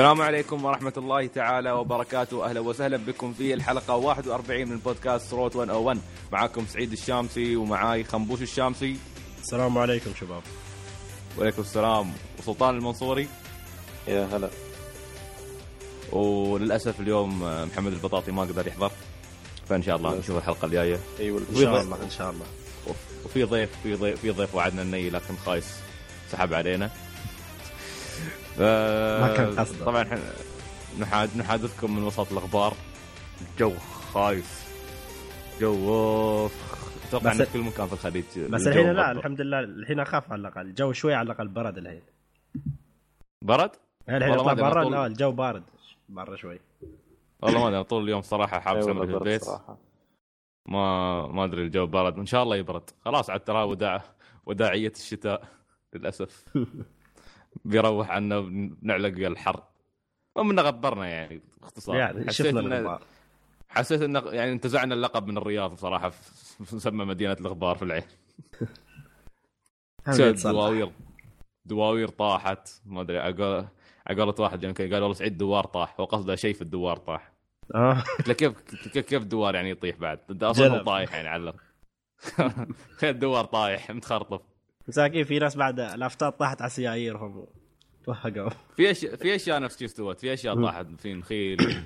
السلام عليكم ورحمة الله تعالى وبركاته. أهلا وسهلا بكم في الحلقة 41 من بودكاست روت 101 معاكم سعيد الشامسي ومعاي خنبوش الشامسي. السلام عليكم شباب. وعليكم السلام. وسلطان المنصوري. يا هلا. وللأسف اليوم محمد البطاطي ما قدر يحضر. فإن شاء الله نشوف الحلقة الجاية. أيوه إن شاء الله إن شاء الله. وفي ضيف في ضيف في ضيف وعدنا الني لكن خايس سحب علينا. ما كان قصده. طبعا إحنا نحاد نحادثكم من وسط الأخبار. الجو خايس. جو أتوقع بس- ان في كل مكان في الخليج بس الحين لا مبرد. الحمد لله. الحين أخاف على الأقل. الجو شوي على الأقل برد الحين. برد؟ الحين اطلع برا طول- لا الجو بارد. برا شوي. والله ما أدري طول اليوم صراحة حابس والله في البيت. صراحة. ما ما أدري الجو برد. ان شاء الله يبرد. خلاص عاد ترى وداع وداعية الشتاء للأسف. بيروح عنا بنعلق الحر. ومن غبرنا يعني باختصار. يعني حسيت إن- حسيت ان يعني انتزعنا اللقب من الرياض بصراحة في مسمى مدينة الغبار في العين. دواوير دواوير طاحت ما أدري عقولة واحد يمكن قال والله سعيد دوار طاح هو قصده شيء في الدوار طاح. آه. قلت له كيف كيف كيف دوار يعني يطيح بعد؟ أنت أصلا طايح يعني علق الدوار طايح متخرطف. مساكين في ناس بعد لافتات طاحت على سياييرهم. توهقوا. في اشياء في أشياء نفس كيف سوت في أشياء طاحت. في نخيل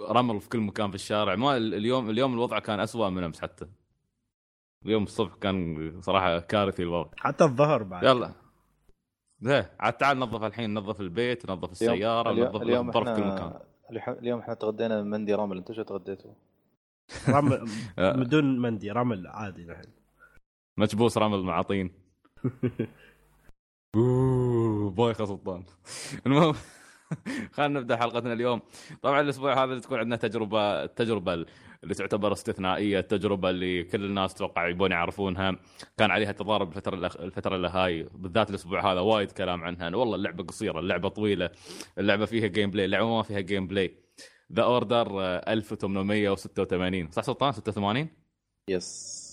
رمل في كل مكان في الشارع. ما اليوم اليوم الوضع كان أسوأ من أمس حتى. اليوم الصبح كان صراحة كارثي الوضع. حتى الظهر بعد. يلا. ده عاد تعال نظف الحين. نظف البيت نظف السيارة اليوم, نظف اليوم في كل مكان. اليوم إحنا تغدينا مندي رامل أنتم شو تغديتوا؟ رمل آه. بدون مندي. رمل عادي نحن. مكبوس رمل مع طين أوه بايخ يا سلطان المهم خلينا نبدأ حلقتنا اليوم. طبعا الأسبوع هذا تكون عندنا تجربة التجربه اللي تعتبر استثنائية التجربه اللي كل الناس توقع يبون يعرفونها. كان عليها تضارب الفترة الأخ... الفترة اللي هاي. بالذات الأسبوع هذا وايد كلام عنها. أنا والله اللعبة قصيرة اللعبة طويلة. اللعبة فيها gameplay اللعبه ما فيها gameplay The Order 1886 صح سلطان 86 yes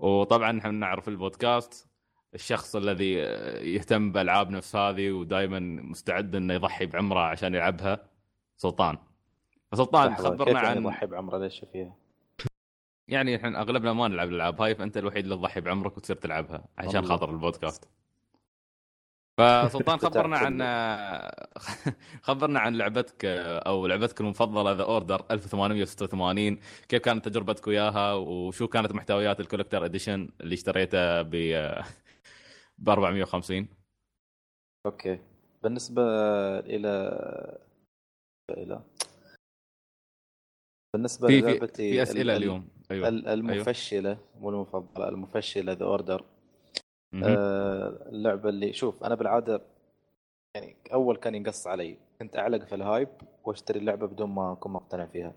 وطبعا إحنا نعرف البودكاست الشخص الذي يهتم بالالعاب نفس هذه ودائما مستعد إنه يضحي بعمره عشان يلعبها سلطان فسلطان لحظة، خبرنا يعني عن يضحي بعمره ليش فيها؟ يعني إحنا أغلبنا ما نلعب الألعاب هاي فأنت الوحيد اللي تضحي بعمرك وتصير تلعبها عشان. خاطر البودكاست فسلطان خبرنا عن خبرنا عن لعبتك أو لعبتك المفضلة The Order 1886 كيف كانت تجربتك وياها؟ وشو كانت محتويات ال Collector's Edition اللي اشتريته ب ب 450 okay. بالنسبة إلى إلى بالنسبة في في, للعبتي في أسئلة ال- اليوم. أيوه. ال- المفشلة مو المفضلة المفشلة The Order. آه، اللعبة اللي شوف أنا بالعادة يعني أول كان ينقص علي كنت أعلق في ال hype وأشتري اللعبة بدون ما أكون مقتنع فيها.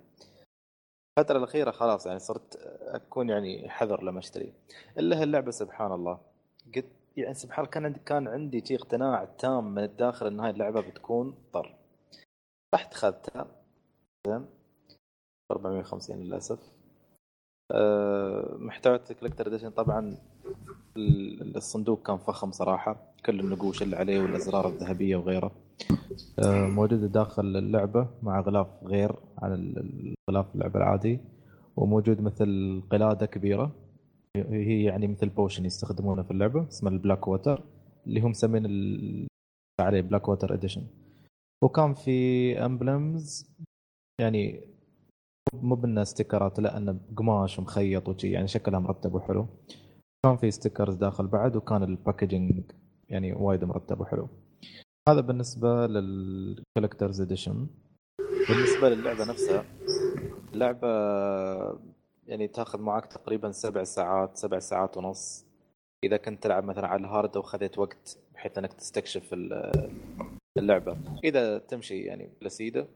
الفترة الأخيرة خلاص يعني صرت أكون يعني حذر لما أشتري. إلا هاللعبة سبحان الله. قد يعني سبحان الله كان كان عندي شي اقتناع تام من الداخل إن هاي اللعبة بتكون طر. رحت اخذتها زين. 450 للأسف. أه محتويات ال Collector's Edition طبعا الصندوق كان فخم صراحة. كل النقوش اللي عليه والأزرار الذهبية وغيره. آه، موجودة داخل اللعبة مع غلاف غير عن الغلاف اللعبة العادي. وموجود مثل قلادة كبيرة. هي يعني مثل potion يستخدمونه في اللعبة اسمه البلاك ووتر اللي هم مسمين عليه Blackwater Edition وكان في emblems يعني مو بانه ستيكرات لا انه قماش ومخيط وشي يعني شكلها مرتب وحلو. كان في stickers داخل بعد وكان ال packaging يعني وايد مرتب وحلو. هذا بالنسبة لل collector's edition بالنسبة للعبة نفسها اللعبة يعني تاخذ معك تقريبا سبع ساعات سبع ساعات ونص. إذا كنت تلعب مثلا على ال hard وخذت وقت بحيث إنك تستكشف ال- اللعبة. إذا تمشي يعني لسيدة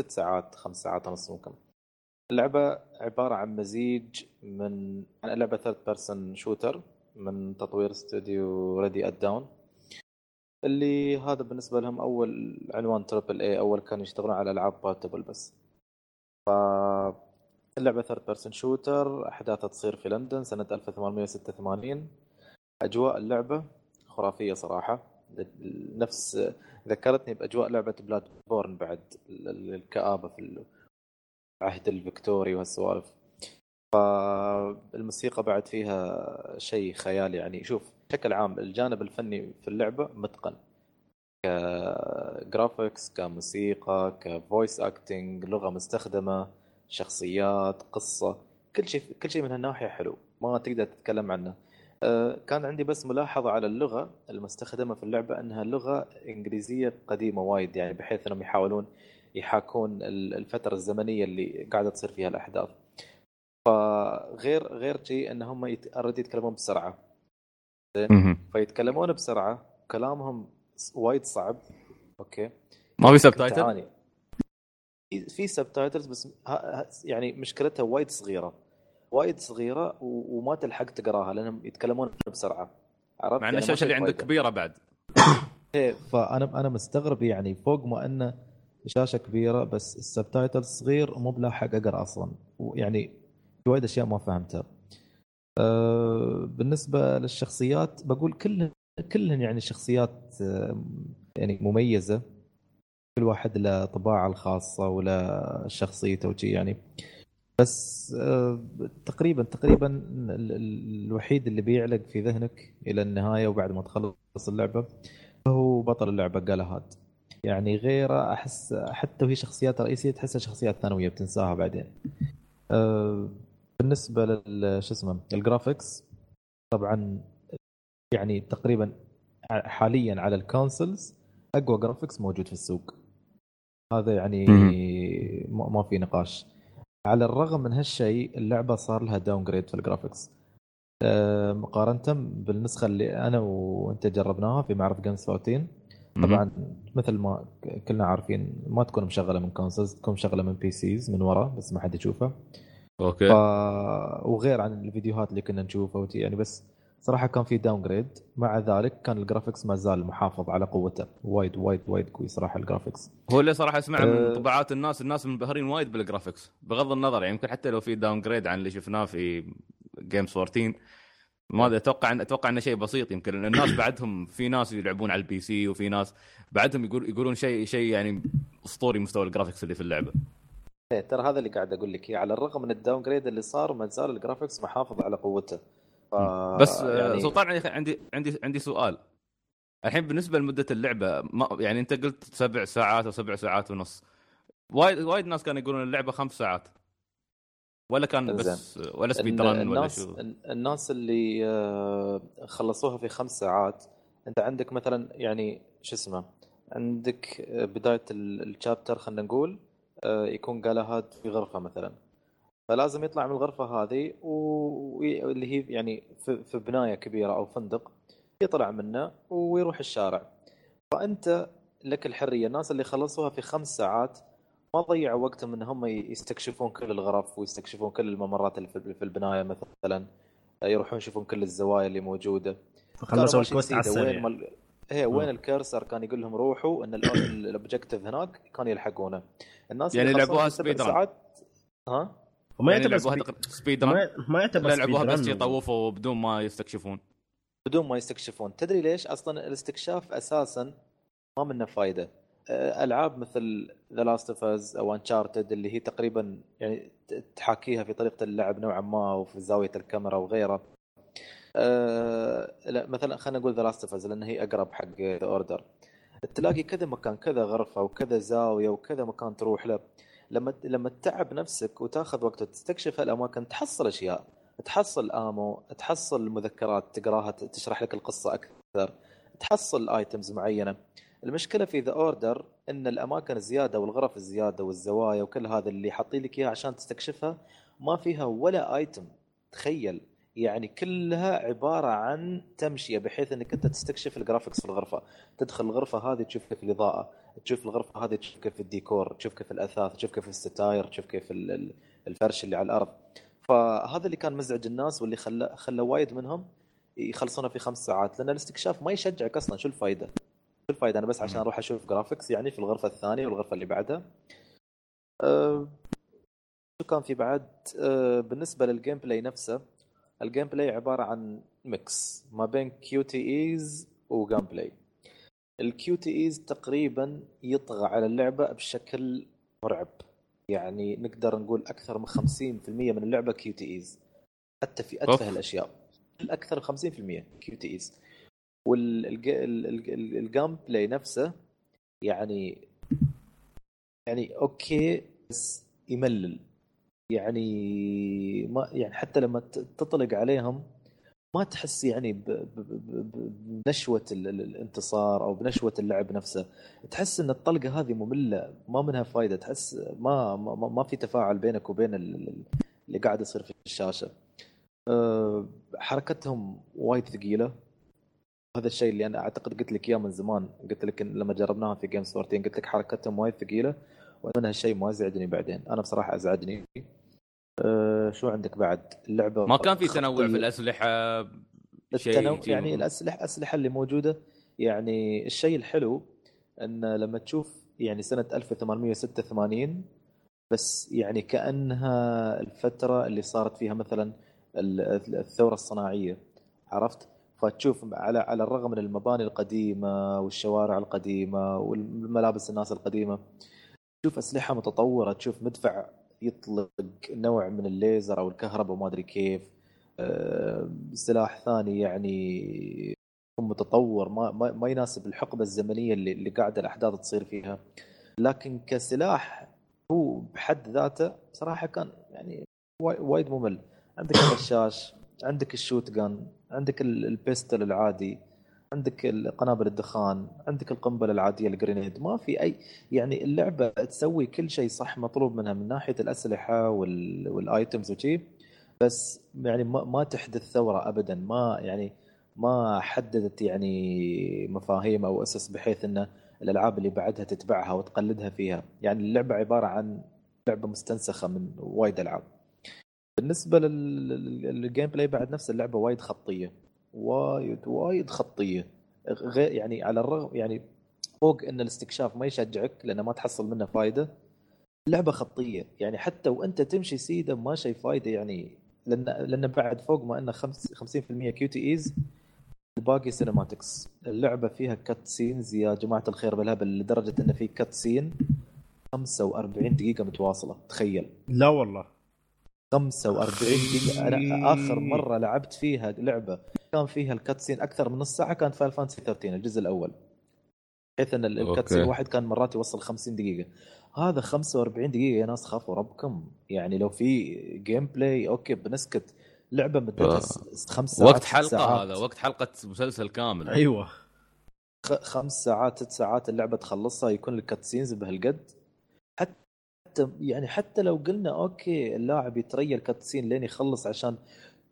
ست ساعات خمس ساعات ونص ممكن. اللعبة عبارة عن مزيج من عن لعبة third person shooter من تطوير استوديو Ready at Dawn اللي هذا بالنسبة لهم أول عنوان triple A أول كانوا يشتغلون على ألعاب portable بس. ف اللعبة third person shooter أحداثها تصير في لندن سنة 1886 أجواء اللعبة خرافية صراحة. نفس ذكرتني بأجواء لعبة بلاد Bloodborne بعد ال- ال- الكآبة في العهد الفكتوري والسوالف. فالموسيقى بعد فيها شيء خيالي يعني. شوف بشكل عام الجانب الفني في اللعبة متقن. ك graphics كموسيقى ك voice acting لغة مستخدمة شخصيات قصة كل شيء كل شيء من هالناحية حلو. ما تقدر تتكلم عنه. كان عندي بس ملاحظة على اللغة المستخدمة في اللعبة إنها لغة إنجليزية قديمة وايد يعني بحيث إنهم يحاولون يحاكون ال- الفترة الزمنية اللي قاعدة تصير فيها الأحداث. فغير غير شيء إن هم يت- already يتكلمون بسرعة. مهم. فيتكلمون بسرعة كلامهم وايد صعب. أوكي؟ ما في subtitle؟ في- subtitles بس يعني مشكلتها وايد صغيرة. وايد صغيرة وما تلحق تقراها لأنهم يتكلمون بسرعة. عرفت؟ مع إن يعني الشاشة اللي عندك. كبيرة بعد. إيه، فانا أنا مستغرب يعني فوق ما إنه شاشة كبيرة بس السبتايتل صغير ومو بلاحق أقرأ أصلا. ويعني في وايد أشياء ما فهمتها. أه بالنسبة للشخصيات بقول كل كلهن يعني شخصيات آه، يعني مميزة. كل واحد له طباعة الخاصة ولا شخصيته وشي يعني. بس آه، تقريبا تقريبا ال- ال- الوحيد اللي بيعلق في ذهنك إلى النهاية وبعد ما تخلص اللعبة هو بطل اللعبة Galahad يعني غيره أحس حتى وهي شخصيات رئيسية تحسها شخصيات ثانوية بتنساها بعدين. أه بالنسبة لل شو اسمه ال graphics طبعا يعني تقريبا حاليا على ال consoles أقوى graphics موجود في السوق. هذا يعني ما في نقاش. على الرغم من هالشيء اللعبة صار لها downgrade في ال graphics أه مقارنة بالنسخة اللي أنا وأنت جربناها في معرض Games 14 طبعا مثل ما كلنا عارفين ما تكون مشغلة من consoles تكون مشغلة من PCs من ورا بس ما حد يشوفها. أوكي. ف... وغير عن الفيديوهات اللي كنا نشوفها وتي يعني بس صراحة كان في downgrade مع ذلك كان ال graphics ما زال محافظ على قوته. وايد وايد وايد قوي صراحة ال graphics هو اللي صراحة اسمع من أه. انطباعات الناس الناس منبهرين وايد بال graphics بغض النظر يعني يمكن حتى لو في downgrade عن اللي شفناه في Games 14 ما أدري أتوقع ان أتوقع إنه شيء بسيط. يمكن الناس بعدهم في ناس يلعبون على ال PC وفي ناس بعدهم يقول يقولون شيء شيء يعني أسطوري مستوى ال graphics اللي في اللعبة. إيه، ترى هذا اللي قاعد أقول لك إياه. على الرغم من ال downgrade اللي صار ما زال ال graphics محافظ على قوته. ف... بس يعني... يعني سلطان عندي عندي عندي عندي سؤال. الحين بالنسبة لمدة اللعبة ما يعني أنت قلت سبع ساعات أو سبع ساعات ونص. وايد وايد ناس كانوا يقولون اللعبة خمس ساعات. ولا كان بس ولا سبيد رن ولا شو؟ الناس اللي آه، خلصوها في خمس ساعات أنت عندك مثلا يعني شو اسمه عندك آه، بداية ال- الشابتر خلينا نقول آه، يكون قالهاد في غرفة مثلا. فلازم يطلع من الغرفة هذه واللي هي يعني في في بناية كبيرة أو فندق يطلع منه ويروح الشارع. فأنت لك الحرية الناس اللي خلصوها في خمس ساعات ما ضيعوا وقتهم إن هم يستكشفون كل الغرف ويستكشفون كل الممرات اللي في في البناية مثلا. يروحون يشوفون كل الزوايا اللي موجودة. فخلصوا كانوا الكوست على وين السريع. ما ال- هي وين. الكرسر؟ كان يقول لهم روحوا إن الاوبجيكتيف هناك كانوا يلحقونه. الناس يعني اللي لعبوها run. ساعات ها؟ وما يعني يعتبر لعبوها سبيد سبيد رن ما ما يعتبر لا سبيد لعبوها بس. يطوفوا بدون ما يستكشفون. بدون ما يستكشفون. تدري ليش؟ أصلا الاستكشاف أساسا ما منه فايدة. ألعاب مثل The Last of Us أو Uncharted اللي هي تقريبا يعني تحاكيها في طريقة اللعب نوعا ما وفي زاوية الكاميرا وغيره أه لا مثلا خلينا نقول The Last of Us لأن هي أقرب حق The Order تلاقي كذا مكان كذا غرفة وكذا زاوية وكذا مكان تروح له. لما لما تتعب نفسك وتاخذ وقت تستكشف هالاماكن تحصل أشياء. تحصل ammo تحصل مذكرات تقراها تشرح لك القصة أكثر. تحصل items معينة. المشكلة في The Order إن الأماكن الزيادة والغرف الزيادة والزوايا وكل هذا اللي حاطين لك إياها عشان تستكشفها ما فيها ولا item تخيل. يعني كلها عبارة عن تمشية بحيث إنك أنت تستكشف ال graphics في الغرفة. تدخل الغرفة هذه تشوف كيف الإضاءة تشوف الغرفة هذه تشوف كيف الديكور تشوف كيف الأثاث تشوف كيف الستاير تشوف كيف ال- ال- الفرش اللي على الأرض. فهذا اللي كان مزعج الناس واللي خلى خلى وايد منهم يخلصونها في خمس ساعات لأن الاستكشاف ما يشجعك أصلا. شو الفائده؟ الفائده أنا بس عشان أروح أشوف graphics يعني في الغرفة الثانية والغرفة اللي بعدها. أه شو كان في بعد؟ أه بالنسبة لل gameplay نفسه ال gameplay عبارة عن mix ما بين QTEs و gameplay ال QTEs تقريبا يطغى على اللعبة بشكل مرعب. يعني نقدر نقول أكثر من 50% من اللعبة QTEs حتى في أتفه. الأشياء. الأكثر 50% QTEs وال gameplay نفسه يعني يعني أوكي بس يملل. يعني ما يعني حتى لما تطلق عليهم ما تحس يعني بنشوة ال- ال- الانتصار أو بنشوة اللعب نفسه. تحس إن الطلقة هذه مملة ما منها فايدة. تحس ما ما, ما- في تفاعل بينك وبين ال- ال- اللي قاعد يصير في الشاشة. أه، حركتهم وايد ثقيلة. هذا الشيء اللي أنا أعتقد قلت لك إياه من زمان. قلت لك لما جربناها في جيم سبورتين قلت لك حركتهم وايد ثقيلة وأنا هالشيء ما ازعجني بعدين. أنا بصراحة أزعجني. أه شو عندك بعد؟ اللعبة ما كان في تنوع في. الأسلحة؟ شيء التنوع يعني الاسلحه الأسلحة اللي موجودة يعني الشيء الحلو إن لما تشوف يعني سنة 1886 بس يعني كأنها الفترة اللي صارت فيها مثلا ال- الثورة الصناعية. عرفت؟ فتشوف على على الرغم من المباني القديمة والشوارع القديمة والملابس الناس القديمة تشوف أسلحة متطورة تشوف مدفع يطلق نوع من الليزر أو الكهرباء وما أدري كيف. آه، سلاح ثاني يعني متطور ما ما, ما يناسب الحقبة الزمنية اللي, اللي قاعدة الأحداث تصير فيها. لكن كسلاح هو بحد ذاته صراحة كان يعني واي- وايد ممل. عندك الرشاش عندك ال shotgun عندك ال- ال pistol العادي عندك قنابل الدخان عندك القنبلة العادية ال grenade. ما في اي يعني اللعبة تسوي كل شيء صح مطلوب منها من ناحية الأسلحة وال... وال items وشي. بس يعني ما, ما تحدث ثورة ابدا. ما يعني ما حددت يعني مفاهيم أو أسس بحيث إن الألعاب اللي بعدها تتبعها وتقلدها فيها. يعني اللعبة عبارة عن لعبة مستنسخة من وايد ألعاب. بالنسبة لل- لل- لل gameplay بعد نفس اللعبة وايد خطية. وايد وايد خطية. غير يعني على الرغم يعني فوق إن الاستكشاف ما يشجعك لأنه ما تحصل منه فايدة اللعبة خطية. يعني حتى وأنت تمشي سيده ما شيء فايدة يعني. لأن لأن بعد فوق ما إنه خمس- 50% QTEs الباقي cinematics اللعبة فيها cutscenes يا جماعة الخير بالهبل لدرجة إن في cutscene 45 دقيقة متواصلة. تخيل. لا والله. 45 دقيقة. أنا آخر مرة لعبت فيها لعبة كان فيها ال cutscene أكثر من نص ساعة كانت Final Fantasy 13 الجزء الأول. بحيث أن ال- ال cutscene. الواحد كان مرات يوصل 50 دقيقة. هذا 45 دقيقة يا ناس خافوا ربكم. يعني لو في gameplay okay بنسكت. لعبة مدتها آه. خمس ساعات وقت ست حلقة ساعات. هذا وقت حلقة مسلسل كامل. أيوه. خ- خمس ساعات ست ساعات اللعبة تخلصها يكون ال cutscenes بهالقد. حتى يعني حتى لو قلنا okay اللاعب يتريى ال cutscene لين يخلص عشان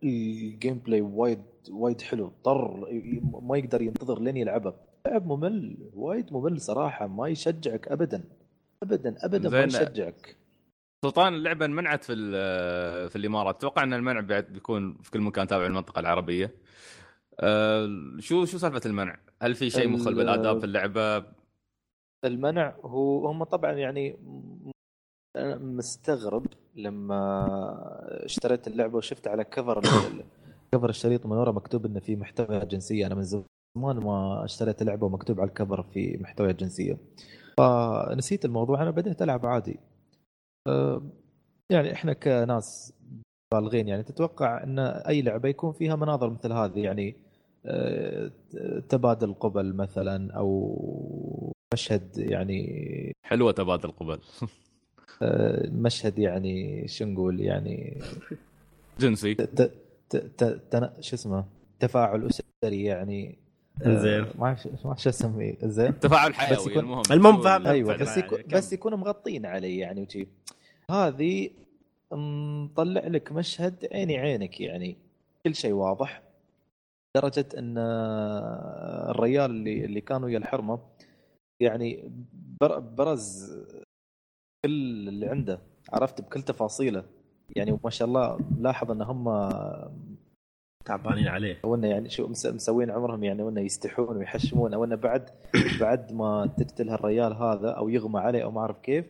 ال gameplay وايد وايد حلو اضطر ما يقدر ينتظر لين يلعبه لعب ممل وايد ممل صراحة ما يشجعك ابدا ابدا ابدا ما. يشجعك سلطان اللعبة انمنعت في في الإمارات أتوقع إن المنع بعد بيكون في كل مكان تابع المنطقة العربية أه شو شو سالفة المنع؟ هل في شيء مخل ال- بالآداب في اللعبة؟ المنع هو هم طبعا يعني أنا مستغرب لما اشتريت اللعبة وشفت على كفر كفر الشريط من ورا مكتوب إنه في محتوى جنسية. أنا من زمان ما اشتريت اللعبه ومكتوب على الكفر في محتوى جنسية. فنسيت الموضوع. أنا بديت ألعب عادي. أه، يعني إحنا كناس بالغين يعني تتوقع إن أي لعبة يكون فيها مناظر مثل هذه. يعني أه، تبادل قبل مثلا أو مشهد يعني حلوة تبادل قبل. آه، مشهد يعني شو نقول يعني جنسي. ت- ت- ت- ت- شو اسمه؟ تفاعل أسري يعني آه، زين. ما أعرف ما شو أسميه. زين. تفاعل بس حيوي يكون- المهم. المهم فاهم. أيوه بس يكون يعني،؟ بس يكونوا مغطين علي يعني وشي. هذه مطلع لك مشهد عيني عينك يعني. كل شيء واضح. لدرجة إن الريال اللي اللي كان ويا الحرمة يعني بر- برز كل اللي عنده عرفت بكل تفاصيله. يعني وما شاء الله لاحظ إن هم تعبانين عليه. أو إنه يعني شو مس- مسوين عمرهم يعني وانه يستحون ويحشمون أو إنه بعد بعد ما تقتل هالريال هذا أو يغمى عليه أو ما أعرف كيف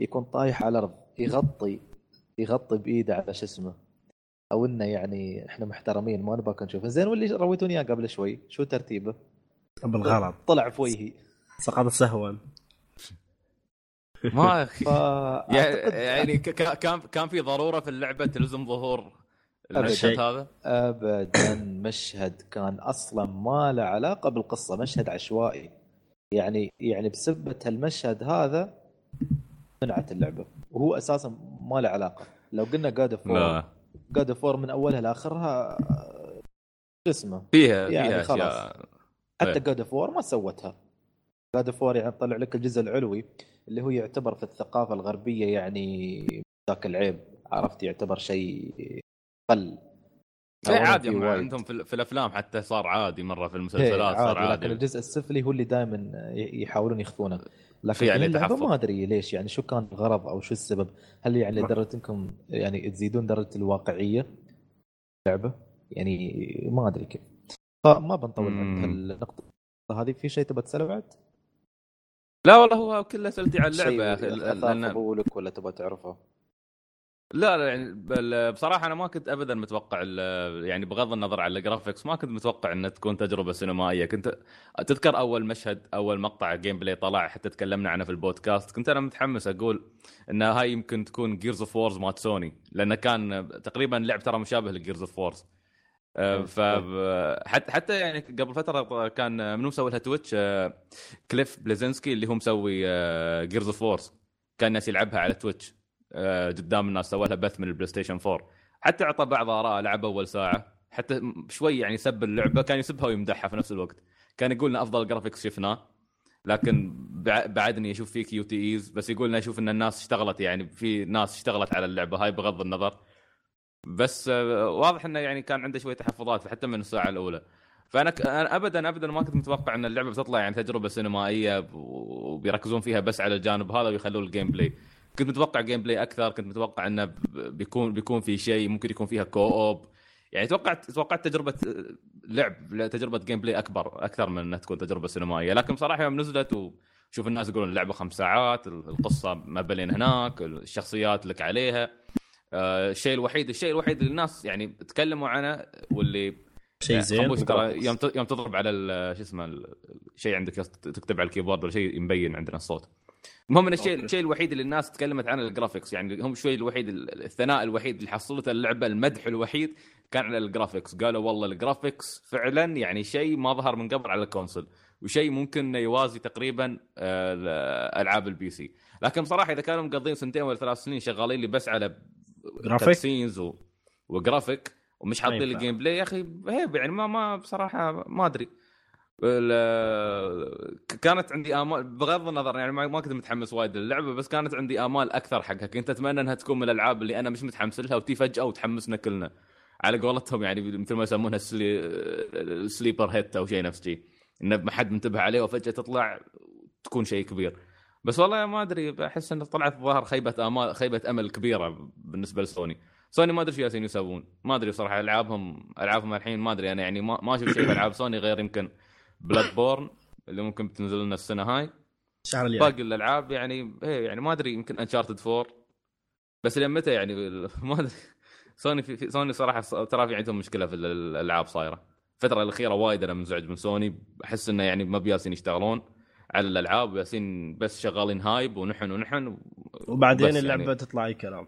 يكون طايح على الأرض يغطي يغطي بإيده على شو اسمه. أو إنه يعني إحنا محترمين ما نبغاك نشوف زين واللي رويتوني إياه قبل شوي شو ترتيبه؟ بالغلط. طلع في وجهي. سقط سهوا. ما ف يعني يعني ك- ك- كان كان في ضرورة في اللعبة تلزم ظهور المشهد. هذا؟ ابدا. مشهد كان أصلا ما له علاقة بالقصة. مشهد عشوائي. يعني يعني بسبة هالمشهد هذا منعت اللعبة. وهو أساسا ما له علاقة. لو قلنا God of God of من أولها لآخرها شو اسمه؟ فيها يعني فيها خلاص. اشياء حتى إيه. God of ما سوتها. جاد اوف يعني طلع لك الجزء العلوي اللي هو يعتبر في الثقافة الغربية يعني ذاك العيب عرفت يعتبر شيء قل شيء عادي. عندهم في, ال- في الأفلام حتى صار عادي مرة في المسلسلات صار عادي لكن عادي الجزء السفلي هو اللي دائما يحاولون يخفونه لكن اللعبة تحفظ. ما أدري ليش يعني شو كان الغرض أو شو السبب هل يعني لدرجة إنكم يعني تزيدون درجة الواقعية اللعبة يعني ما أدري كيف فما بنطول عند. هالنقطة هذه في شيء تبغى تسأله بعد؟ لا والله هو كله اسئلتي على اللعبة يا أخي لأن فضولك ولا تبغى تعرفه؟ لا لا يعني بصراحة أنا ما كنت ابدا متوقع يعني بغض النظر عن ال graphics ما كنت متوقع إنها تكون تجربة سينمائية كنت تذكر أول مشهد أول مقطع gameplay طلع حتى تكلمنا عنه في البودكاست كنت أنا متحمس أقول ان هاي يمكن تكون Gears of War مال سوني لأنه كان تقريبا لعب ترى مشابه ل Gears of War. ف حتى حتى يعني قبل فترة كان منو مسوي لها Twitch آه، Cliff Bleszinski اللي هو مسوي Gears of War كان الناس يلعبها على Twitch آه، قدام الناس سوى لها بث من ال PlayStation 4 حتى اعطى بعض آراء لعب أول ساعة. حتى شوي يعني سب اللعبة. كان يسبها ويمدحها في نفس الوقت. كان يقول لنا أفضل graphics شفناه. لكن بع- بعدني أشوف فيه QTEs. بس يقول لنا أشوف إن الناس اشتغلت. يعني في ناس اشتغلت على اللعبة. هاي بغض النظر. بس آه، واضح إنه يعني كان عنده شوية تحفظات حتى من الساعة الأولى. فأنا ك... أنا ابدا ابدا ما كنت متوقع إن اللعبة بتطلع يعني تجربة سينمائية وبيركزون فيها بس على الجانب هذا ويخلون ال gameplay كنت متوقع gameplay أكثر كنت متوقع إنه بيكون بيكون في شيء ممكن يكون فيها co-op يعني توقعت توقعت تجربة آه، لعب تجربة gameplay أكبر أكثر من إنها تكون تجربة سينمائية. لكن بصراحة يوم نزلت وشوف الناس يقولون اللعبة خمس ساعات القصة ما بين هناك الشخصيات لك عليها. الشيء الوحيد الشيء الوحيد اللي الناس يعني تكلموا عنه واللي شيء زين خنبوش ترى. يوم يوم تضرب على شو اسمه ال- الشيء عندك تكتب على ال keyboard ولا شيء مبين عندنا الصوت المهم إن الشيء. الشيء الوحيد اللي الناس تكلمت عنه ال graphics يعني هم شوي الوحيد الثناء الوحيد اللي حصلته اللعبة المدح الوحيد كان على ال graphics قالوا والله ال graphics فعلا يعني شيء ما ظهر من قبل على ال console وشيء ممكن إنه يوازي تقريبا آه، ال- ألعاب ال PC لكن بصراحة إذا كانوا مقضين سنتين ولا ثلاث سنين شغالين لي بس على graphic؟ scenes و... وجرافيك ومش حاطين لي ينفع. gameplay يا أخي عيب يعني ما ما بصراحة ما أدري. كانت عندي آمال بغض النظر يعني ما ما كنت متحمس وايد للعبة بس كانت عندي آمال أكثر حقها كنت اتمنى إنها تكون من الألعاب اللي أنا مش متحمس لها وتي فجأة وتحمسنا كلنا. على قولتهم يعني مثل ما يسمونها ال slee... ال sleeper hit أو شيء نفس شيء. انه ما حد منتبه عليه وفجأة تطلع تكون شيء كبير. بس والله ما أدري بحس إنه طلعت ظهر خيبة امال خيبة أمل كبيرة بالنسبة لسوني. سوني ما أدري شو جالسين يسوون. ما أدري صراحة ألعابهم ألعابهم الحين ما أدري أنا يعني ما, ما أشوف شيء في العاب سوني غير يمكن Bloodborne اللي ممكن بتنزل لنا السنة هاي. الشهر الجاي. باقي الألعاب يعني إيه يعني ما أدري يمكن Uncharted 4 بس لين متى يعني؟ ما أدري. سوني في سوني صراحة ترى في عندهم مشكلة في ال- الألعاب صايرة. الفترة الأخيرة وايد أنا منزعج من سوني. أحس إنه يعني ما بياسين يشتغلون. على الألعاب وياسين بس شغالين hype ونحن ونحن وبعدين اللعبة يعني. تطلع أي كلام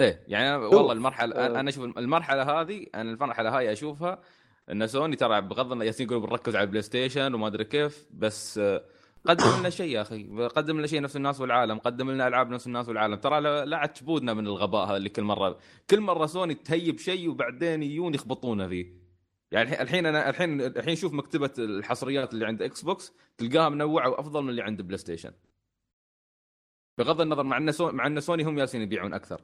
إيه يعني والله المرحلة. أنا أشوف المرحلة هذه أنا المرحلة هاي أشوفها إن سوني ترى بغض النظر ياسين يقولون بنركز على ال PlayStation وما أدري كيف بس آه، قدم لنا شيء يا أخي قدم لنا شيء نفس الناس والعالم قدم لنا ألعاب نفس الناس والعالم ترى لا لا عاد تبودنا من الغباء هذا اللي كل مرة كل مرة سوني ت hype شيء وبعدين يجون يخبطونا فيه يعني الحين- الحين أنا الحين الحين شوف مكتبة الحصريات اللي عند إكس بوكس تلقاها منوعة وأفضل من اللي عند بلاي ستيشن بغض النظر مع إن سوني مع إن سوني هم جالسين يبيعون أكثر.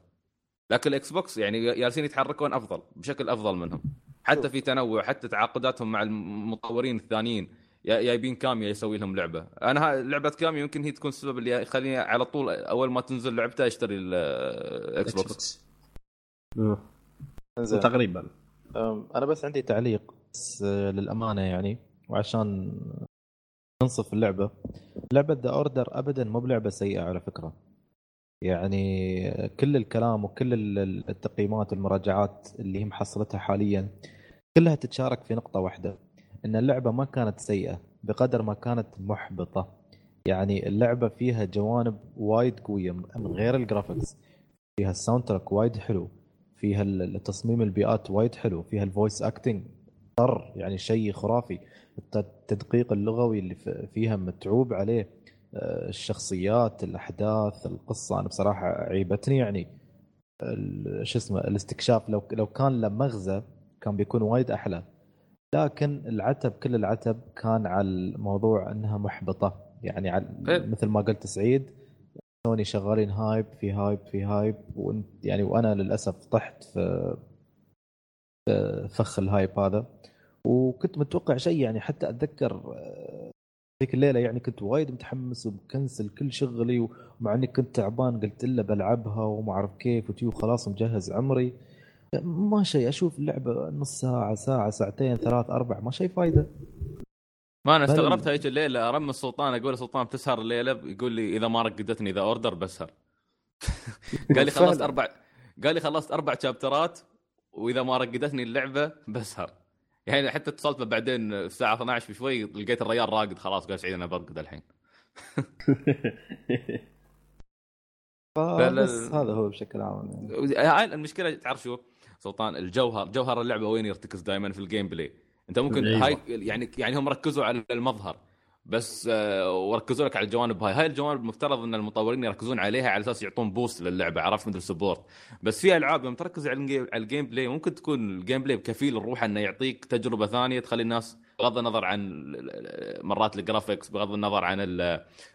لكن الاكس بوكس يعني جالسين يتحركون أفضل بشكل أفضل منهم. حتى في تنوع حتى تعاقداتهم مع المطورين الثانيين جايبين كاميا يسوي لهم لعبة. أنا لعبة كاميا يمكن هي تكون السبب اللي يخليني على طول أول ما تنزل لعبتها أشتري الاكس بوكس مم. زين تقريبا. أنا بس عندي تعليق بس آه، للأمانة يعني وعشان ننصف اللعبة. لعبة The Order ابدا مو بلعبة سيئة على فكرة. يعني كل الكلام وكل ال- التقييمات والمراجعات اللي هي محصلتها حاليا كلها تتشارك في نقطة واحدة إن اللعبة ما كانت سيئة بقدر ما كانت محبطة. يعني اللعبة فيها جوانب وايد قوية من غير ال graphics فيها ال soundtrack وايد حلو. فيها التصميم البيئات وايد حلو فيها ال voice acting طر يعني شيء خرافي. التدقيق اللغوي اللي فيها متعوب عليه آه، الشخصيات الأحداث القصة. أنا بصراحة عيبتني يعني شو اسمه الاستكشاف. لو لو كان له مغزى كان بيكون وايد أحلى. لكن العتب كل العتب كان على الموضوع إنها محبطة. يعني على إيه. مثل ما قلت سعيد سوني شغالين hype في hype في hype وانت يعني وأنا للأسف طحت في فخ ال hype هذا. وكنت متوقع شيء يعني حتى أتذكر آه، ذيك الليلة يعني كنت وايد متحمس ومكنسل كل شغلي ومع إني كنت تعبان قلت له بلعبها وما أعرف كيف وتيو خلاص مجهز عمري. ما شيء أشوف اللعبة نص ساعة ساعة ساعتين ثلاث أربع ما شيء فايدة. ما أنا استغربت هيك الليلة ارم السلطان أقول السلطان بتسهر الليلة يقول لي إذا ما رقدتني اذا أوردر بسهر. قال لي خلصت أربع قال لي خلصت أربع شابترات وإذا ما رقدتني اللعبة بسهر. يعني حتى اتصلت بعدين الساعة 12 بشوي لقيت الريال راقد خلاص قال سعيد أنا برقد الحين. بس هذا هو بشكل عام يعني. هاي المشكلة تعرف شو؟ سلطان الجوهر جوهر اللعبة وين يرتكز دائما في ال gameplay انت ممكن أيوة. هاي يعني يعني هم ركزوا على المظهر بس آه، وركزوا لك على الجوانب. هاي هاي الجوانب مفترض ان المطورين يركزون عليها على أساس يعطون boost للعبة عرفت؟ مثل support بس في ألعاب لما تركز على ال gameplay ممكن تكون ال gameplay كفيل الروح إنه يعطيك تجربة ثانية تخلي الناس بغض النظر عن مرات ال graphics بغض النظر عن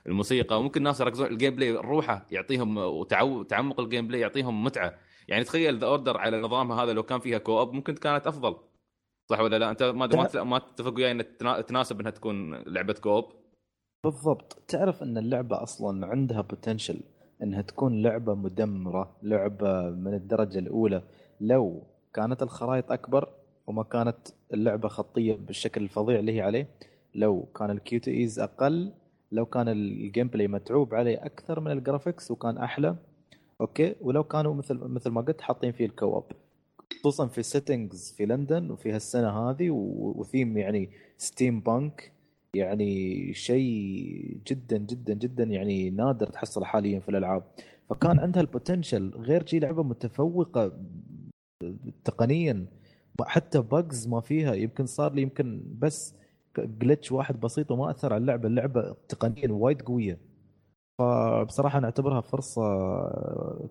الموسيقى. ممكن الناس يركزون ال gameplay روحه يعطيهم وتعمق ال gameplay يعطيهم متعة. يعني تخيل The Order على نظامها هذا لو كان فيها co-op ممكن كانت أفضل. صح ولا لا؟ أنت ما ما تتفق وياي ان تناسب إنها تكون لعبة co-op؟ بالضبط. تعرف إن اللعبة أصلا عندها potential إنها تكون لعبة مدمرة لعبة من الدرجة الأولى. لو كانت الخرائط أكبر وما كانت اللعبة خطية بالشكل الفظيع اللي هي عليه لو كان ال QTEs أقل لو كان ال gameplay متعوب عليه أكثر من ال graphics وكان أحلى okay؟ ولو كانوا مثل مثل ما قلت حاطين فيه ال co-op خصوصا في ال settings في لندن وفي هالسنة هذه وثيم يعني steampunk يعني شيء جدا جدا جدا يعني نادر تحصل حاليا في الألعاب. فكان عندها ال potential غير شيء لعبة متفوقة تقنيا حتى bugs ما فيها. يمكن صار لي يمكن بس glitch واحد بسيط وما أثر على اللعبة. اللعبة تقنيا وايد قوية. فبصراحة نعتبرها فرصة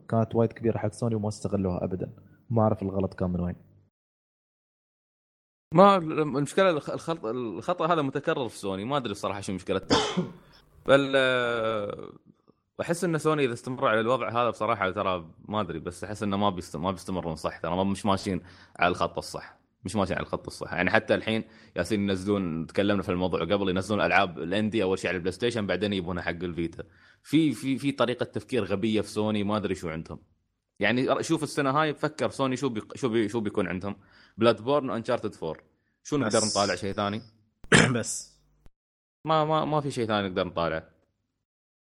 كانت وايد كبيرة حق سوني وما استغلوها ابدا. ما أعرف الغلط كان من وين. ما المشكلة الخط الخطأ هذا متكرر في سوني ما أدري الصراحة شو مشكلته. بل أحس إن سوني إذا استمر على الوضع هذا بصراحة ترى ما أدري بس أحس إنه ما بيست... ما بيستمرون صح ترى مش ماشيين على الخط الصح مش ماشيين على الخط الصح. يعني حتى الحين يالسين ينزلون تكلمنا في الموضوع قبل ينزلون ألعاب ال indie أول شيء على البلاي ستيشن بعدين يبونها حق الفيتا. في في في طريقة تفكير غبية في سوني ما أدري شو عندهم. يعني شوف السنة هاي فكر سوني شو بي... شو بي... شو بيكون عندهم؟ Bloodborne و Uncharted 4 شو نقدر نطالع؟ شيء ثاني؟ بس. ما ما ما في شيء ثاني نقدر نطالعه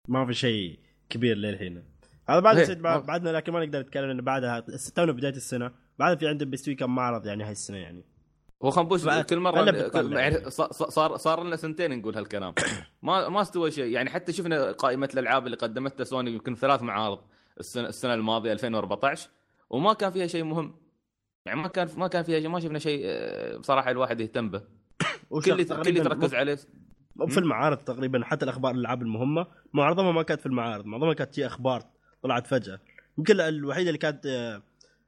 ما في شيء كبير للحين هذا بعد إيه، بعدنا لكن ما نقدر نتكلم إنه بعدها. تونا بداية السنة. بعد في عندهم بيستوي كم معرض يعني هاي السنة يعني. هو خنبوش كل مرة يعني. صار صار لنا سنتين نقول هالكلام. ما ما استوى شيء. يعني حتى شفنا قائمة الألعاب اللي قدمتها سوني يمكن ثلاث معارض. السنة السنة الماضية 2014 وما كان فيها شيء مهم. يعني ما كان ما كان فيها شيء ما شفنا شيء آه، بصراحة الواحد يهتم به. كل اللي كل اللي تركز عليه في المعارض تقريبا حتى الأخبار الألعاب المهمة معظمها ما كانت في المعارض معظمها كانت تجي أخبار طلعت فجأة. يمكن الوحيدة اللي كانت آه،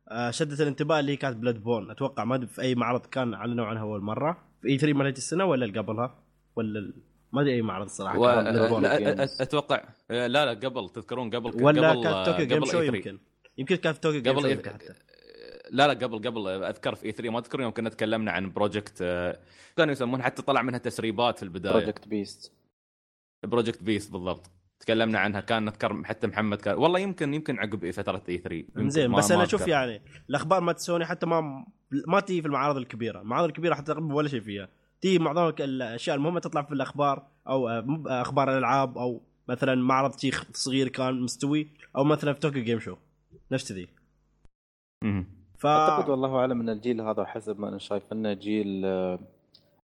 آه، شدت الانتباه اللي هي كانت Bloodborne. أتوقع ما في أي معرض كان أعلنوا عنها أول مرة. في E3 مالت السنة ولا اللي قبلها؟ ولا ما أدري أي معرض الصراحه و... أتوقع لا لا قبل تذكرون قبل ولا قبل كانت Tokyo Game Show يمكن. يمكن كانت في توكيو قبل جيم شو حتى. لا لا قبل قبل أذكر في E3 ما أذكر يوم كنا تكلمنا عن Project كانوا يسمون حتى طلع منها تسريبات في البداية. Project Beast Project Beast بالضبط. تكلمنا عنها كان نذكر حتى محمد كان والله يمكن يمكن عقب فترة E3 زين بس أنا أشوف يعني الأخبار ما سوني حتى ما ما تيجي في المعارض الكبيرة، المعارض الكبيرة حتى ولا شيء فيها، تيجي معظم الأشياء المهمة تطلع في الأخبار أو أخبار الألعاب أو مثلا معرض شي صغير كان مستوي أو مثلا في Tokyo Game Show. نفس ذي. ف... أعتقد والله أعلم إن الجيل هذا حسب ما أنا شايف إنه جيل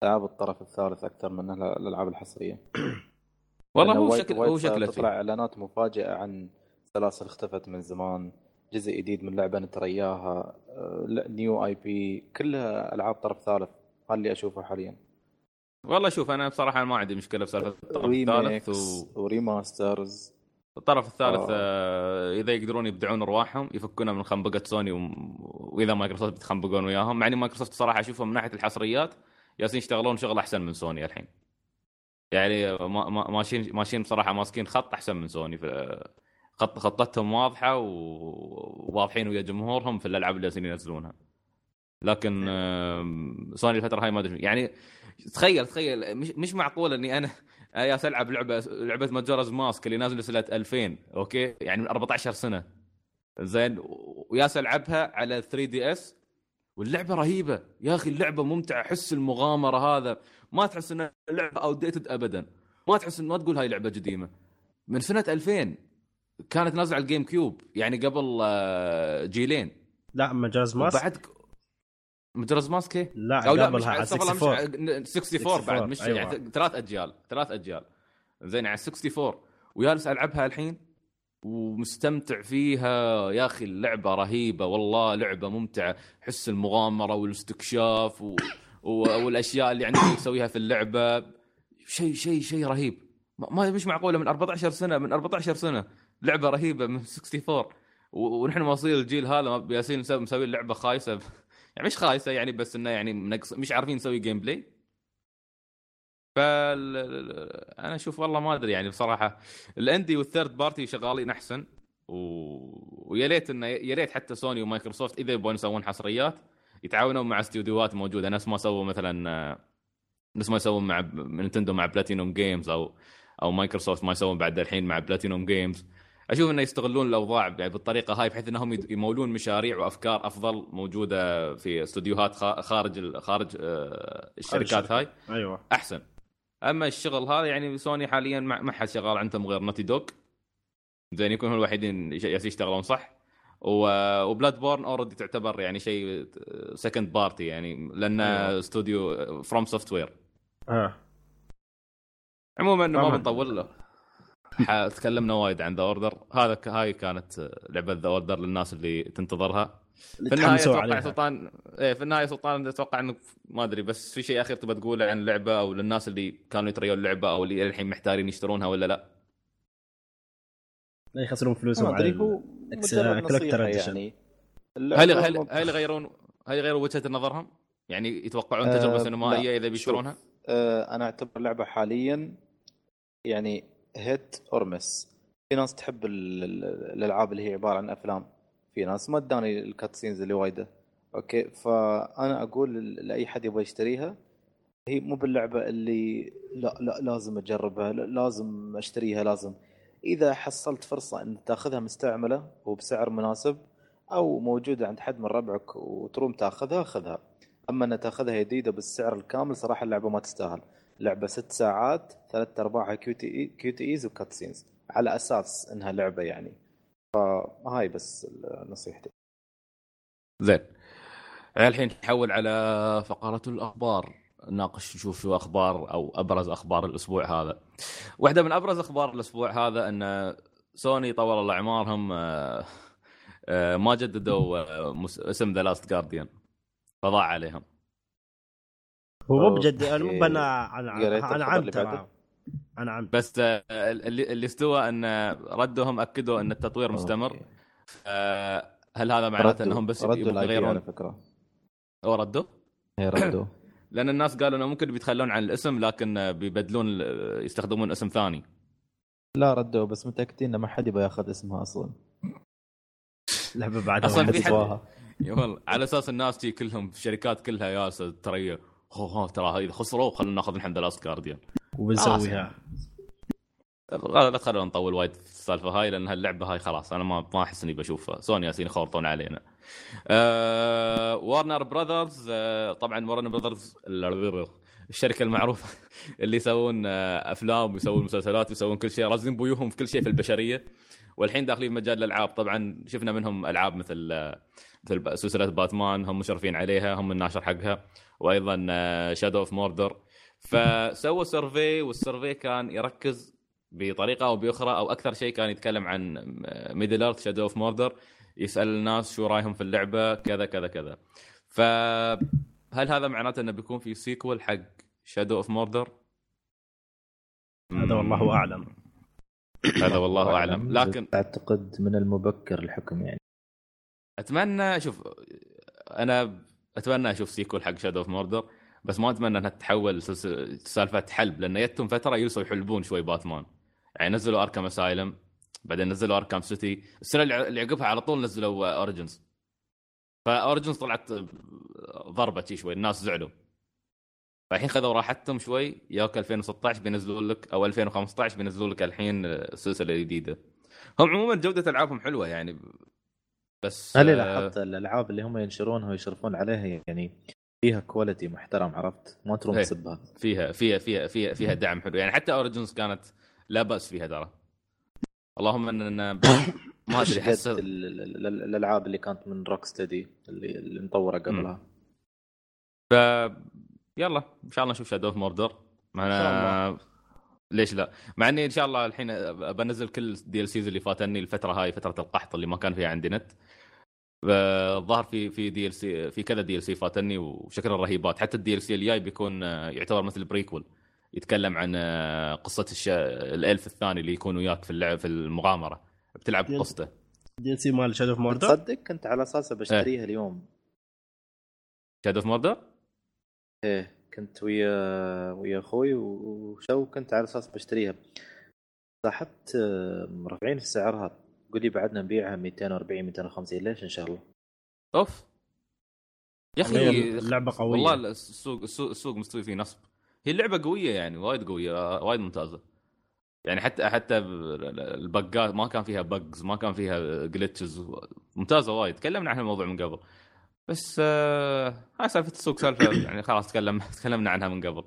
ألعاب الطرف الثالث أكثر من الألعاب الحصرية. والله هو شكل هو شكله تطلع فيه إعلانات مفاجئة عن سلاسل اختفت من زمان جزء جديد من لعبة آه، لا، new IP كلها ألعاب طرف ثالث. اللي أشوفه حاليا والله شوف أنا بصراحة ما عندي مشكلة بسالفة الطرف الثالث و... و remasters الطرف الثالث آه. آه. إذا يقدرون يبدعون ارواحهم يفكونا من خنبقة سوني و... وإذا مايكروسوفت بيتخنبقون وياهم مع مايكروسوفت صراحة أشوفهم من ناحية الحصريات جالسين يشتغلون شغل أحسن من سوني الحين يعني ما... ما... ماشيين ماشيين بصراحة ماسكين خط أحسن من سوني في... خط خطتهم واضحة وواضحين ويا جمهورهم في الألعاب اللي ينزلونها لكن سوني الفترة هاي ما أدري يعني تخيل تخيل مش مش معقول إني أنا يا ألعب لعبة لعبة Majora's Mask اللي نازلة سنة 2000 أوكي؟ يعني من 14 سنة. زين وياس ألعبها على 3 DS. واللعبة رهيبة. يا أخي اللعبة ممتعة. حس المغامرة هذا. ما تحس ان اللعبه outdated ابدا. ما تحس إن ما تقول هاي لعبة قديمة. من سنة 2000 كانت نازلة على ال GameCube يعني قبل آه، جيلين. لا Majora's Mask وبعد Majora's Mask إيه؟ لا أو لا مش على استغفر الله، 64 مش 64 بعد مش أيوة. يعني ثلاث أجيال ثلاث أجيال. زين على 64 وجالس ألعبها الحين ومستمتع فيها. يا أخي اللعبة رهيبة والله لعبة ممتعة. حس المغامرة والاستكشاف و... و... والأشياء اللي عندك تسويها في اللعبة. شيء شيء شيء رهيب. ما ما- مش معقولة من 14 سنة من 14 سنة. لعبة رهيبة من 64 و... ونحن واصلين الجيل هذا يالسين مسوي لعبة خايسة. يعني مش خايسه يعني بس إنه يعني منقص مش عارفين نسوي gameplay ف ال أنا أشوف والله ما أدري يعني بصراحة. ال indie وال third party شغالين أحسن. و... ويا ريت انه يا ريت حتى سوني ومايكروسوفت إذا يبغون يسوون حصريات يتعاونون مع استديوهات موجودة. نفس ما سووا مثلا نفس ما يسوون مع نينتندو مع Platinum Games أو أو مايكروسوفت ما يسوون بعد الحين مع Platinum Games أشوف إنه يستغلون الأوضاع يعني بالطريقة هاي بحيث إنهم يمولون مشاريع وأفكار أفضل موجودة في استديوهات خا- خارج ال- خارج آه، الشركات. هاي. أيوه. أحسن. أما الشغل هذا يعني سوني حاليا ما حد شغال عندهم غير Naughty Dog زين يكونوا الوحيدين يشتغلون صح؟ و Bloodborne already تعتبر يعني شيء second party يعني لأن أيوة. استوديو FromSoftware آه. عموما ما. بنطول له. تكلمنا وايد عن The Order هذا ك- هاي كانت لعبة The Order للناس اللي تنتظرها اللي في النهاية أتوقع عليها سلطان إيه في النهاية سلطان أتوقع انك ما أدري بس في شيء أخير تبى تقوله عن اللعبة أو للناس اللي كانوا يتريون اللعبة أو اللي الحين محتارين يشترونها ولا لا لا يخسرون فلوسهم على أدري هو إكس- مجرد collector نصيحة edition. يعني هل هل هل يغيرون هل يغيرون وجهة نظرهم؟ يعني يتوقعون تجربة لا. سينمائية إذا. بيشترونها؟ آه، أنا أعتبر اللعبة حاليا يعني hit or miss في ناس تحب ال- ال- الألعاب اللي هي عبارة عن أفلام. في ناس ما اداني ال cutscenes اللي وايدة. أوكي؟ فأنا أقول لأي حد يبغى يشتريها هي مو باللعبة اللي لا لا لازم أجربها لا لازم أشتريها لازم. إذا حصلت فرصة إن تأخذها مستعملة وبسعر مناسب أو موجودة عند حد من ربعك وتروم تأخذها خذها أما إن تأخذها جديده بالسعر الكامل صراحة اللعبة ما تستاهل. لعبة ست ساعات ثلاث أرباعها QTEs و cutscenes على أساس إنها لعبة يعني. فهاي بس نصيحتي. زين. الحين نحول على فقرة الأخبار. ناقش نشوف شو أخبار أو أبرز أخبار الأسبوع هذا. واحدة من أبرز أخبار الأسبوع هذا إن سوني طول الله اعمارهم آه، آه، ما جددوا آه، اسم The Last Guardian فضاع عليهم. هو مو. بجد أنا مو أنا أنا أنا اللي ترى؟ أنا عم بس آه، اللي اللي استوى أن ردهم أكدوا أن التطوير مستمر. آه، هل هذا معناته أنهم بس ردوا على يغيرون؟ فكرة. أو ردوا؟ هي ردوا. لأن الناس قالوا إنه ممكن بيتخلون عن الاسم لكن بيبدلون يستخدمون اسم ثاني. لا ردوا بس متأكدين إن ما حد يبغى ياخذ اسمها أصلا. لعبه بعد أصلاً ما في حد- والله على أساس الناس تي كلهم الشركات كلها ياسه ترى هو هو ترى إذا خسروا خلونا ناخذ الحمد Last Guardian وبنسويها. لا لا تخلونا نطول وايد في السالفة هاي لأن هاللعبة هاي خلاص أنا ما ما أحس إني بشوفها. سوني يالسين يخورطون علينا. آه Warner Brothers آه طبعا Warner Brothers الشركة المعروفة اللي يسوون آه أفلام ويسوون مسلسلات ويسوون كل شيء رازين بويوههم في كل شيء في البشرية. والحين داخلين مجال الألعاب. طبعا شفنا منهم ألعاب مثل مثل سلسلة باتمان هم مشرفين عليها هم الناشر حقها وأيضا Shadow of Mordor فسووا survey وال survey كان يركز بطريقة أو بأخرى أو أكثر شيء كان يتكلم عن Middle-earth Shadow of Mordor يسأل الناس شو رأيهم في اللعبة كذا كذا كذا. فهل هذا معناته إنه بيكون في sequel حق Shadow of Mordor؟ هذا والله أعلم. هذا والله أعلم. لكن اعتقد من المبكر الحكم يعني. أتمنى شوف أنا أتمنى أشوف sequel حق Shadow of Mordor بس ما أتمنى إنها تتحول سالفة حلب لأن يتم فترة يلسوا يحلبون شوي باتمان. يعني نزلوا Arkham Asylum بعدين نزلوا Arkham City السنة اللي عقبها على طول نزلوا Origins ف Origins طلعت ضربه شوي الناس زعلوا. فالحين خذوا راحتهم شوي ياك 2016 بينزلوا لك أو 2015 بينزلوا لك الحين السلسله الجديده هم عموما جودة ألعابهم حلوة يعني بس هل لاحظت الألعاب اللي هم ينشرونها ويشرفون عليها يعني فيها quality محترم عرفت؟ ما تروم تسبها. فيها فيها فيها فيها فيها دعم حلو. يعني حتى Origins كانت لا بأس فيها ترى. اللهم إن ما أدري حس الألعاب اللي كانت من Rocksteady اللي, اللي مطورة قبلها. ف يلا إن شاء الله نشوف Shadow of Mordor معنا ليش لا؟ مع إني إن شاء الله الحين بنزل كل DLCs اللي فاتني الفترة هاي فترة القحط اللي ما كان فيها عندي نت. الظاهر في في DLC في كذا DLC فاتني وشكلها رهيبات حتى ال DLC الجاي بيكون يعتبر مثل prequel يتكلم عن قصة الش... الألف الثاني اللي يكون وياك في اللعب في المغامرة. بتلعب قصته. DLC مال Shadow of Mordor تصدق كنت على اساسه بشتريها إيه. اليوم. Shadow of Mordor؟ إيه. كنت ويا ويا أخوي وشو كنت على أساس بشتريها سحبت مرفعين في سعرها. قول لي بعدنا نبيعها 240 250 ليش إن شاء الله؟ أوف. يا أخي اللعبة قوية. والله السوق السوق, السوق مستوي فيه نصب. هي اللعبة قوية يعني وايد قوية وايد ممتازة. يعني حتى حتى البقات ما كان فيها بجز ما كان فيها جلتشز ممتازة وايد. تكلمنا عن الموضوع من قبل. بس آه هاي سالفة السوق سالفة يعني خلاص تكلم تكلمنا عنها من قبل.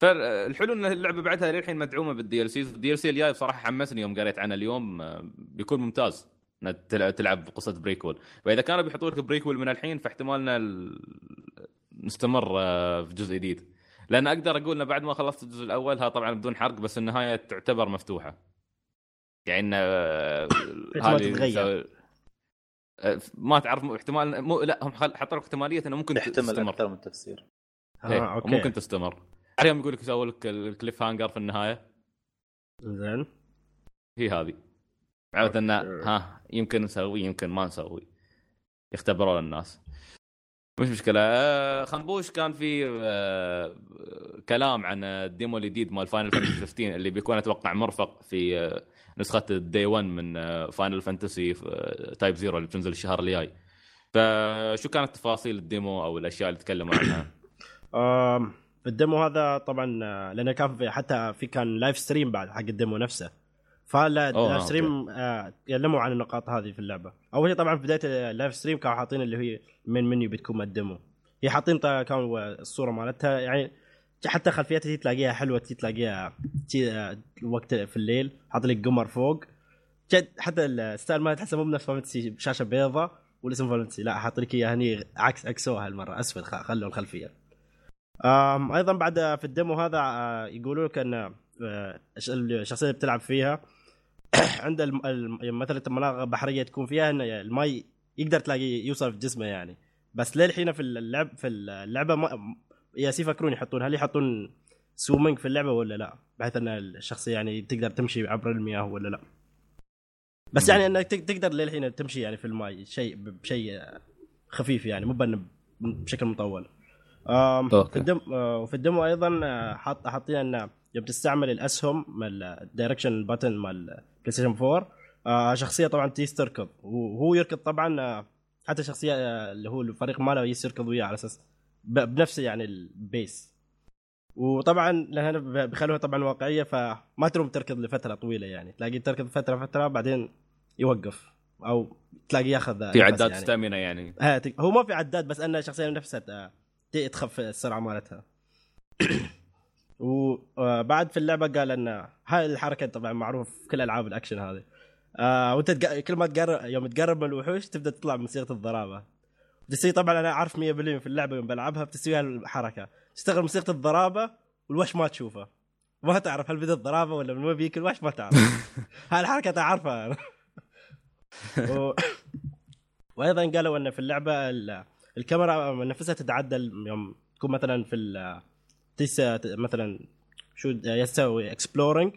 فالحلو إن اللعبة بعدها للحين مدعومة بال DLC ال DLC الجاي بصراحة حمسني يوم قريت عنه اليوم آه، بيكون ممتاز تلعب قصة prequel. فإذا كانوا بيحطوا لك prequel من الحين فاحتمالنا نستمر آه، في جزء جديد. لأن أقدر أقول إن بعد ما خلصت الجزء الأول ها طبعا بدون حرق بس النهاية تعتبر مفتوحة. يعني انه آه، هذه ما تعرف احتمال مو لا هم حطوا لك احتمالية إنه ممكن تحتمل تستمر. أكثر من تفسير. آه، okay. ممكن تستمر. عليهم يقول لك يسوي لك ال cliffhanger في النهاية. زين. هي هذه. عادة انه ها يمكن نسوي يمكن ما نسوي. يختبرون الناس. مش مشكلة. آه، خنبوش كان في آه، كلام عن ال demo الجديد مال Final Fantasy 15 اللي بيكون أتوقع مرفق في آه، نسخة ال day 1 من Final Fantasy Type-0 اللي بتنزل الشهر الجاي. فشو كانت تفاصيل ال demo أو الأشياء اللي تكلموا عنها؟ ال demo هذا طبعا لأنه كان في حتى في كان live stream بعد حق ال demo نفسه. فال live stream آه تكلموا عن النقاط هذه في اللعبة. أول شيء طبعا في بداية ال live stream كانوا حاطين اللي هي main menu بتكون ال demo. هي حاطين كانوا الصورة مالتها يعني حتى خلفيتها تلاقيها حلوة تلاقيها وقت في الليل حاط لك قمر فوق. جد حتى ال style ما تحسه مو بنفس Fantasy شاشة بيضاء والاسم Fantasy لا حاط لك إياها هني عكس عكسوها المره اسفل خلوا الخلفية. أيضا بعد في ال demo هذا آه، يقولوا لك إن آه، الشخصية اللي بتلعب فيها عند مثلا المناطق البحريه تكون فيها إن الماء يقدر تلاقي يوصل في جسمه يعني. بس للحين في اللعب في اللعبة يالسين يفكرون يحطون هل يحطون swimming في اللعبة ولا لا؟ بحيث أن الشخصيه يعني تقدر تمشي عبر المياه ولا لا. بس يعني أنك تقدر للحين تمشي يعني في الماء شيء بشيء خفيف يعني مو بشكل مطول. في ال dem وفي ال demo أيضا آه، حاط حاطين انه يوم تستعمل الأسهم مال ال direction button مال PlayStation 4 آه شخصية طبعا تيلس تركض وهو يركض طبعا آه حتى شخصية آه اللي هو الفريق ماله يركض وياه على أساس بنفس يعني ال pace وطبعا لأن بيخلوها طبعا واقعية فما تروم تركض لفترة طويلة يعني. تلاقي تركض فترة فترة بعدين يوقف. أو تلاقي ياخذ في عداد يعني. stamina يعني. هو ما في عداد بس انه الشخصيه نفسها تخف السرعه مالتها. وبعد في اللعبة قال إن هاي الحركة طبعا معروفه في كل ألعاب الأكشن هذه. آه وأنت تق... كل ما تقرب يوم تقرب من الوحوش تبدأ تطلع موسيقى الضرابة. بتسوي طبعا أنا عارف 100% في اللعبة يوم بلعبها بتسوي هالحركة. تشتغل موسيقى الضرابة والوحش ما تشوفه. ما تعرف هل بدأ الضرابة ولا من وين بيك الوحش ما تعرف. هاي الحركه تعرفها أنا و... وأيضا قالوا إن في اللعبة ال- الكاميرا نفسها تتعدل يوم تكون مثلا في ال... تس... مثلا شو يسوي اكسبلورنج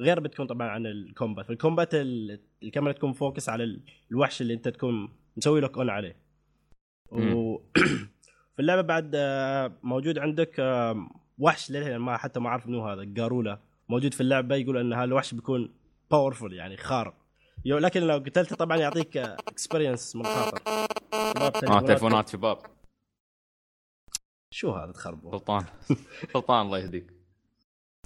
غير بتكون طبعا عن الكومبات. في الكومبات ال... الكاميرا تكون فوكس على ال- الوحش اللي أنت تكون مسوي لك اون عليه. و... في اللعبة بعد آه، موجود عندك آه، وحش للحين ما حتى ما أعرف منو هذا جارولا. موجود في اللعبة يقول إن هذا الوحش بيكون باورفul يعني خارق. لكن لو قتلته طبعا يعطيك اكسبيرينس مخاطر شباب آه تليفونات. شباب. شو هذا تخربوا سلطان. سلطان الله يهديك.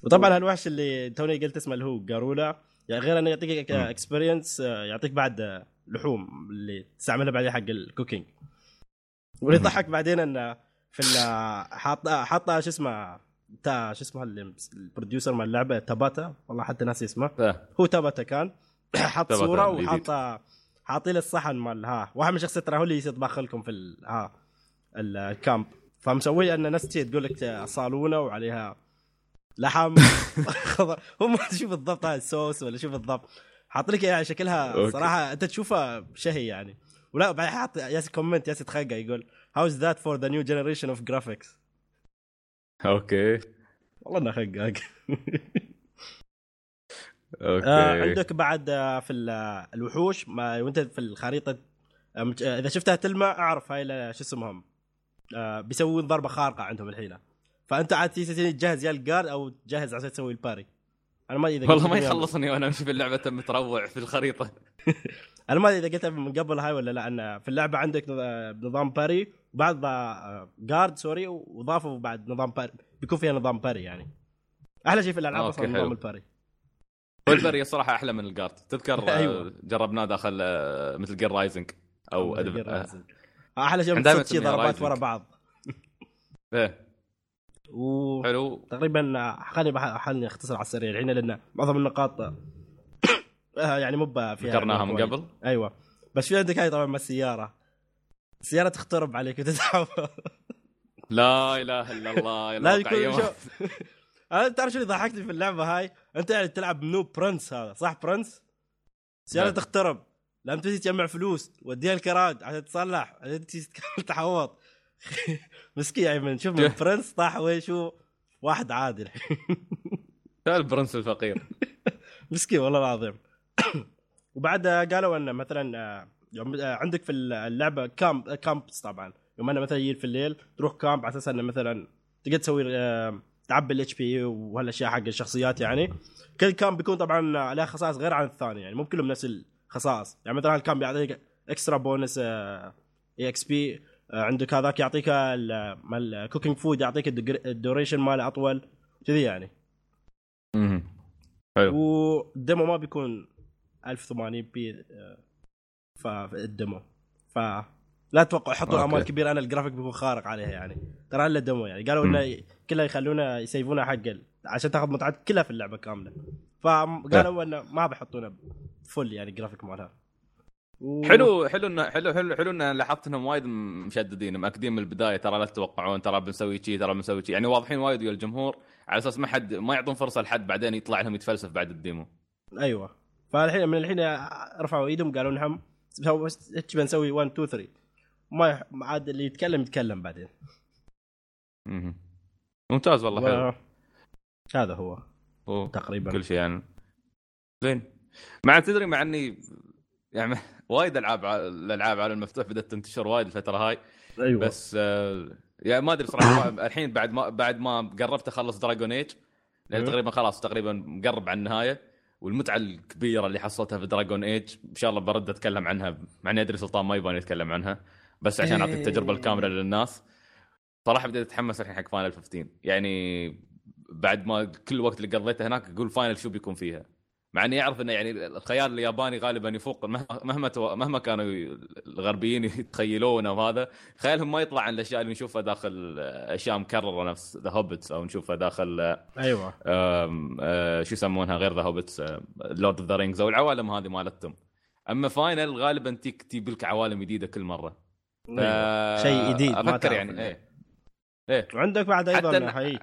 وطبعا هالوحش اللي توني قلت اسمه اللي هو جارولا يعني غير إنه يعطيك. اكسبيرينس يعطيك بعد آه، لحوم اللي تستعملها بعدين حق الكوكينج. واللي مم. يضحك بعدين انه في ال- حاط حاط شو اسمه تا شو اسمه البروديوسر مال اللعبة تاباتا والله حتى ناسي اسمه. آه. هو تاباتا كان. حط صورة الجديد. وحاط حاطين الصحن مال ها واحد من شخصيات ترى هو اللي يطبخ لكم في ال- ها ال- ال camp. فمسوي إن ناس تقول لك صالونة وعليها لحم. خضر. هو ما شو بالضبط هاي الصوص ولا شو بالضبط. حاط لك يعني شكلها. صراحة أنت تشوفها شهي يعني. ولا بعدين حاط ياسي comment ياسي تخقع يقول how's that for the new generation of graphics okay. والله إنه خقاق okay. آه عندك بعد آه في آه، الوحوش ما وأنت في الخريطة آه إذا شفتها تلمع أعرف هاي شو اسمهم؟ آه بيسوون ضربة خارقة عندهم الحين. فأنت عاد تجهز يا الجارد أو تجهز عشان تسوي الباري. أنا ما إذا والله ما يخلصني وأنا أمشي في اللعبه متروع في الخريطة. أنا ما أدري إذا قلتها من قبل هاي ولا لا أن في اللعبة عندك نظ- نظام باري وبعد جارد سوري وضافوا بعد نظام باري بيكون فيها نظام باري يعني. أحلى شيء في الألعاب أصلا نظام. الباري والبري الصراحة أحلى من الجارد تذكر آه، أيوة. جربناه داخل آه، مثل جير رايزنج أو أدب... آه، أحلى شيء تصير شي ضربات. ورا بعض. إيه. و حلو. تقريبا خليني بح- خليني أختصر على السريع. الحين لأن معظم النقاط آه، يعني مو فيها ذكرناها من. قبل؟ أيوه. بس في عندك هاي طبعا مع السيارة. السيارة تخترب عليك وتتعب. لا إله إلا الله لا يكون شو أنا تعرف شو اللي ضحكني في اللعبة هاي؟ أنت يعني تلعب منو برنس هذا صح برنس؟ السيارة نعم. تخترب. لما تجي تجمع فلوس وديها الكراج عشان تصلح عشان تحوط مسكين يعني من شوف من برنس طاح شو؟ واحد عادي الحين البرنس الفقير. مسكين والله العظيم. وبعد قالوا إن مثلا آه، يوم آه، عندك في اللعبة camp camps طبعا. يوم أنا مثلا يجي في الليل تروح camp على أساس انه مثلا تقدر تسوي آه، تعبي ال HP وهالأشياء حق الشخصيات يعني. كل camp بيكون طبعا عليه خصائص غير عن الثاني يعني مو كلهم نفس الخصائص. يعني مثلا ال camp يعطيك extra bonus EXP عندك هذاك يعطيك ال- مال ال cooking food يعطيك ال duration ماله أطول كذي يعني. مهم. حلو. وال demo ما بيكون 1080 p فال demo ف لا تتوقع يحطون okay. امال كبيرة. أنا الجرافيك بيكون خارق عليها يعني. ترى الا demo يعني. قالوا إنه كلها يخلونه يسيفونه حق عشان تاخذ متعة كلها في اللعبة كاملة. فقالوا إنه ما بيحطونه full يعني جرافيك مالها. و- حلو حلو إنه حلو حلو حلو إنه لاحظت إنهم وايد مشددين مأكدين من البداية. ترى لا تتوقعون ترى بنسوي شيء ترى بنسوي شيء يعني واضحين وايد ويا الجمهور. على أساس ما حد ما يعطون فرصة لحد بعدين يطلع لهم يتفلسف بعد ال demo. أيوه. فالحين من الحين رفعوا ايدهم قالوا إيش بنسوي 1 2 3 ما عاد اللي يتكلم يتكلم بعدين. ممتاز والله حلو. و... هذا هو. هو تقريبا. كل شيء يعني. زين. مع تدري مع إني يعني وايد ألعاب الألعاب على المفتوح بدأت تنتشر وايد الفترة هاي. أيوه. بس آه، يعني ما أدري صراحة الحين بعد ما بعد ما قربت أخلص Dragon Age لأن أيوه. تقريبا خلاص تقريبا مقرب على النهاية. والمتعة الكبيرة اللي حصلتها في Dragon Age إن شاء الله برد أتكلم عنها مع إني أدري سلطان ما يبغى يتكلم عنها بس عشان أعطي التجربة الكاملة للناس. صراحة بديت أتحمس الحين حق Final 15 يعني بعد ما كل الوقت اللي قضيته هناك أقول Final شو بيكون فيها؟ مع إني أعرف إنه يعني الخيال الياباني غالبا يفوق مهما مهما تو- مهما كانوا الغربيين يتخيلونه وهذا خيالهم ما يطلع عن الأشياء اللي نشوفها داخل أشياء مكررة نفس The Hobbits أو نشوفها داخل أيوه آم، آه، شو يسمونها غير The Hobbits Lord of the Rings أو العوالم هذه مالتهم أما Final غالبا تيك تجيب لك عوالم جديدة كل مرة أيوة. شيء جديد أفكر يعني. إيه إيه وعندك بعد أيضا حيك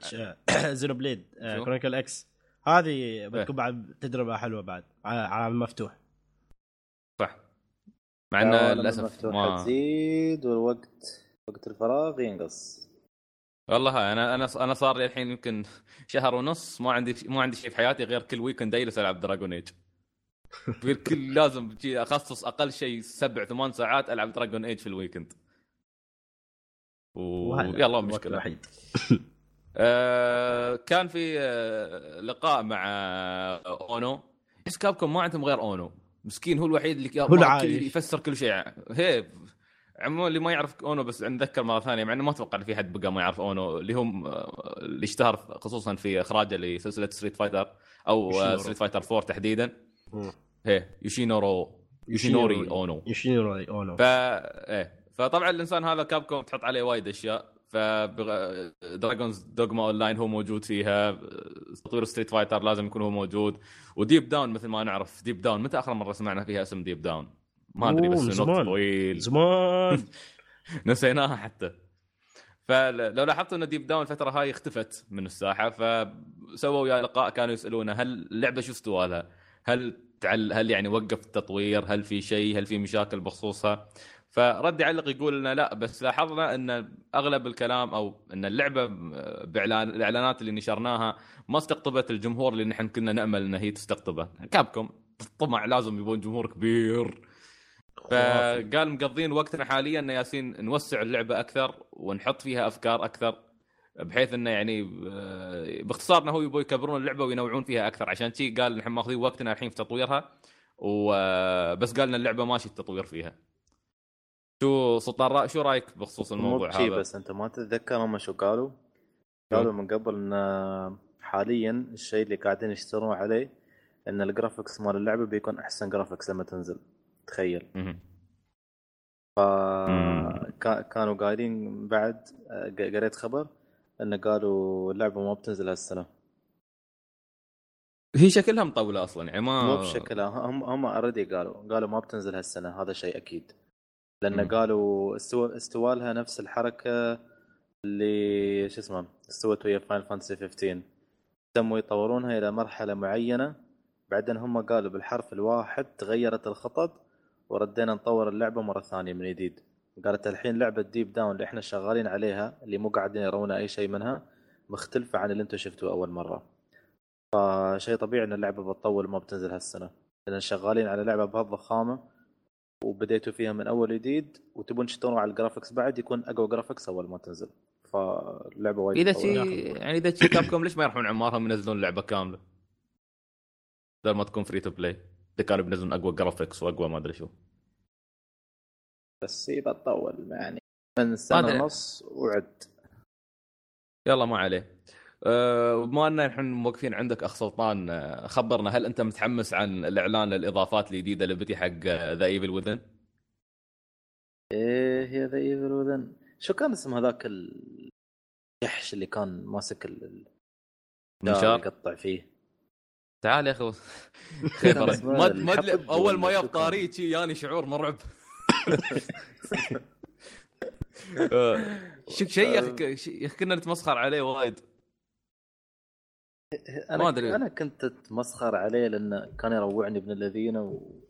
Xenoblade؟ Chronicle X هذه إيه. بتكون بعد تجربة حلوة بعد على على المفتوح. صح. مع إنه للأسف ما تزيد والوقت وقت الفراغ ينقص. والله أنا أنا أنا صار لي الحين يمكن شهر ونص ما عندي ما عندي شيء في حياتي غير كل weekend أجلس ألعب Dragon Age في الكل لازم أخصص أقل شيء سبع ثمان ساعات ألعب Dragon Age في ال weekend ويلا مشكلة. الوحيد. آه كان في آه لقاء مع آه أونو. بس Capcom ما عندهم غير أونو. مسكين هو الوحيد اللي هو يفسر كل شيء. هي عموما اللي ما يعرف أونو بس نتذكر مرة ثانية مع إنه ما أتوقع إن في حد بقى ما يعرف أونو اللي هم اللي اشتهر خصوصا في إخراجه لسلسلة Street Fighter أو. Street Fighter 4 تحديدا. هي يوشينورو يوشينوري أونو. يوشينوري أونو. ف إيه. فطبعا الإنسان هذا Capcom تحط عليه وايد أشياء. ف Dragon's Dogma Online هو موجود فيها تطوير Street Fighter لازم يكون هو موجود و Deep Down مثل ما نعرف Deep Down متى آخر مرة سمعنا فيها اسم Deep Down؟ ما أدري بس زمان. طويل زمان نسيناها حتى فلو لاحظتوا إن Deep Down الفترة هاي اختفت من الساحة فسووا ويا لقاء كانوا يسالونه هل اللعبه شو استوالها؟ هل تعل هل يعني وقف التطوير؟ هل في شيء؟ هل في مشاكل بخصوصها؟ فرد يعلق يقول لنا لا بس لاحظنا إن أغلب الكلام أو إن اللعبة باعلان الإعلانات اللي نشرناها ما استقطبت الجمهور اللي نحن كنا نأمل إن هي تستقطبه، كابكم طمع لازم يبون جمهور كبير. فقال مقضين وقتنا حاليا ان ياسين نوسع اللعبة أكثر ونحط فيها أفكار أكثر بحيث إنه يعني آه، باختصار إنه هو يبغوا يكبرون اللعبة وينوعون فيها أكثر. عشان شي قال نحن ماخذين وقتنا الحين في تطويرها وبس قال لنا اللعبة ماشي التطوير فيها. شو سلطان. شو رأيك بخصوص مو الموضوع هذا؟ بس أنت ما تتذكر هم شو قالوا؟ قالوا من قبل إن حاليا الشيء اللي قاعدين يشتغلون عليه إن ال graphics مال اللعبة بيكون أحسن graphics لما تنزل تخيل. ف كانوا قايلين بعد آه، قريت خبر انه قالوا اللعبة ما بتنزل هالسنة هي شكلها مطولة أصلا يعني ما مو بشكلها هم هم already قالوا قالوا ما بتنزل هالسنة هذا شيء أكيد لأن. قالوا استوى استوالها نفس الحركة اللي شو اسمه استوت ويا Final Fantasy 15 تموا يطورونها إلى مرحلة معينة. بعدين هم قالوا بالحرف الواحد تغيرت الخطط وردينا نطور اللعبة مرة ثانية من جديد. قالت الحين لعبة Deep Down اللي إحنا شغالين عليها اللي مو قاعدين يرونا أي شيء منها مختلفة عن اللي أنتم شفتوه أول مرة. فشيء طبيعي إن اللعبة بتطول ما بتنزل هالسنة. لأن شغالين على لعبة بهالضخامه وبديتوا فيها من أول جديد وتبون تشتغلوا على ال graphics بعد يكون أقوى graphics أول ما تنزل فاللعبه وايد إذا تطول. شي يعني إذا شي Capcom ليش ما يروحون عمارهم ينزلون لعبة كاملة؟ بدل ما تكون free to play إذا كانوا بينزلون أقوى graphics وأقوى ما أدري شو بس هي بتطول يعني من سنة. ونص وعد يلا ما عليه بما أن الحين موقفين عندك أخ سلطان. أه، خبرنا هل أنت متحمس عن الإعلان للإضافات الجديدة اللي بتي حق ذا إيفل وذن؟ إيه هي ذا إيفل وذن. شو كان اسم هذاك الجحش اللي كان ماسك ال- منشار يقطع فيه؟ تعال يا أخي. ما ما أول ما كان؟ طاري ياني شعور مرعب شيء يا يا أخي كنا نتمسخر عليه وايد. أنا ما أدري. أنا كنت أتمسخر عليه لأنه كان يروعني ابن الذين و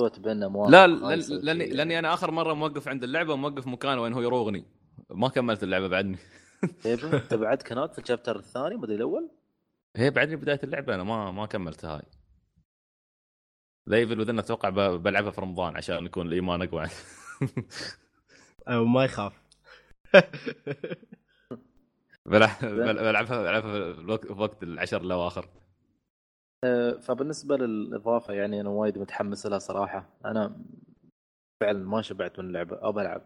سوت بيننا مواقف لا لاني. لأني أنا آخر مرة موقف عند اللعبة موقف مكان وين هو يروغني. ما كملت اللعبة بعدني. طيب أنت بعد هناك في ال chapter الثاني مدري الأول؟ هي بعدني بداية اللعبة أنا ما ما كملتها هاي. Evil Within أتوقع ب- بلعبها في رمضان عشان يكون الإيمان أقوى. أو ما يخاف. بلعبها بلعبها في وقت العشر الاواخر أه، فبالنسبة للإضافة يعني أنا وايد متحمس لها صراحة. أنا فعلا ما شبعت من اللعبه ابى العب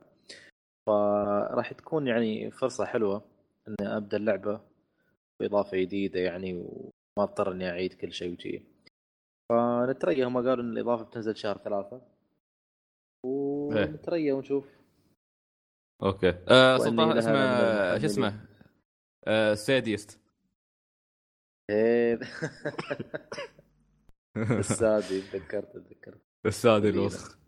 فراح تكون يعني فرصة حلوة اني أبدأ اللعبة بإضافة جديدة يعني وما اضطر إني أعيد كل شيء وشي. فنتريا هم قالوا إن الإضافة بتنزل شهر ثلاثة. ونتريا ونشوف. أوكي. آه وإني سلطان اسمه شو اسمه؟ آه Sadist إيه. السادي تذكرت تذكرت. السادي. الوسخ.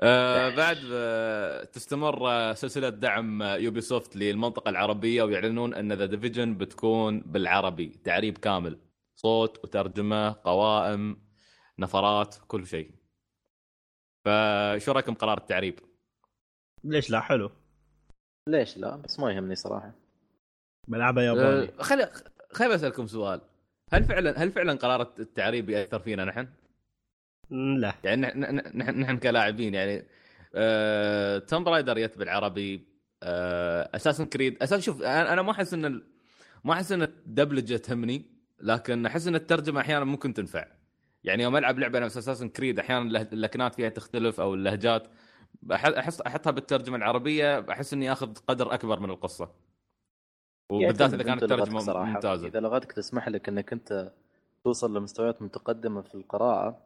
آه بعد آه تستمر آه، سلسلة دعم Ubisoft للمنطقة العربية ويعلنون أن The Division بتكون بالعربي تعريب كامل. صوت وترجمة قوائم نفرات كل شيء. فشو رأيكم قرار التعريب؟ ليش لا؟ حلو. ليش لا؟ بس ما يهمني صراحة. ياباني آه خلي خلي أسألكم سؤال. هل فعلا هل فعلا قرار التعريب يأثر فينا نحن؟ لا. يعني نحن نحن, نحن كلاعبين يعني آه... توم رايدر يت بالعربي آه... اساسن كريد أساس شوف أنا أنا ما أحس إن ال... ما أحس إن الدبلجة تهمني لكن أحس إن الترجمة أحيانا ممكن تنفع. يعني يوم ألعب لعبة نفس اساسن كريد أحيانا اللكنات فيها تختلف أو اللهجات. احس أحطها بالترجمة العربية بحس إني آخذ قدر أكبر من القصة. وبالذات إذا كانت الترجمة صراحة. ممتازة إذا لغتك تسمح لك إنك أنت توصل لمستويات متقدمة في القراءة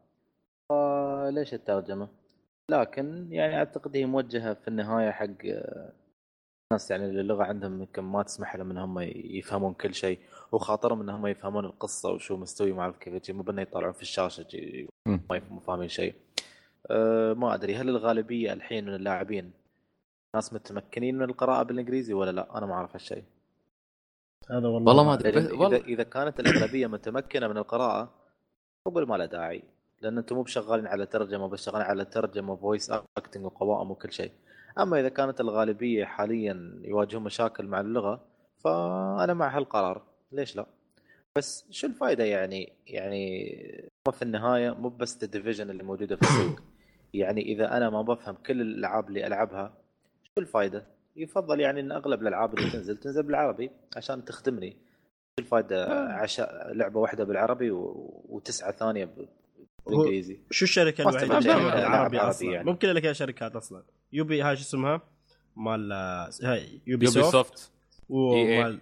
فليش الترجمة؟ لكن يعني أعتقد هي موجهة في النهاية حق ناس يعني اللغة عندهم يمكن ما تسمح لهم إنهم يفهمون كل شيء وخاطرهم إنهم يفهمون القصة وشو مستوي اعرف كيف مو بأنه يطالعون في الشاشة. ما يفهمون فاهمين شيء. أه ما أدري هل الغالبية الحين من اللاعبين ناس متمكنين من القراءة بالإنجليزي ولا لا؟ أنا ما أعرف هالشيء. هذا والله والله ما أدري. والله إذا كانت الأغلبية متمكنة من القراءة قبل ما له داعي. لأن أنتم مو بشغالين على ترجمة بس شغالين على ترجمة وفويس اكتنج وقوائم وكل شيء. أما إذا كانت الغالبية حاليا يواجهون مشاكل مع اللغة فأنا مع هالقرار. ليش لا؟ بس شو الفائده يعني؟ يعني هو في النهاية مو بس الديفيجن اللي موجودة في السوق. يعني إذا أنا ما بفهم كل الألعاب اللي ألعبها شو الفائده يفضل يعني إن أغلب الألعاب اللي تنزل تنزل بالعربي عشان تخدمني. شو الفائده عشاء لعبة واحدة بالعربي و... وتسعة ثانية ب- بالإنجليزي. شو الشركة الوحيدة اللي الألعاب أصلا؟ يعني. ممكن لك شركات أصلا. Ubi هاي شو اسمها؟ مال هاي Ubi Ubisoft soft ومال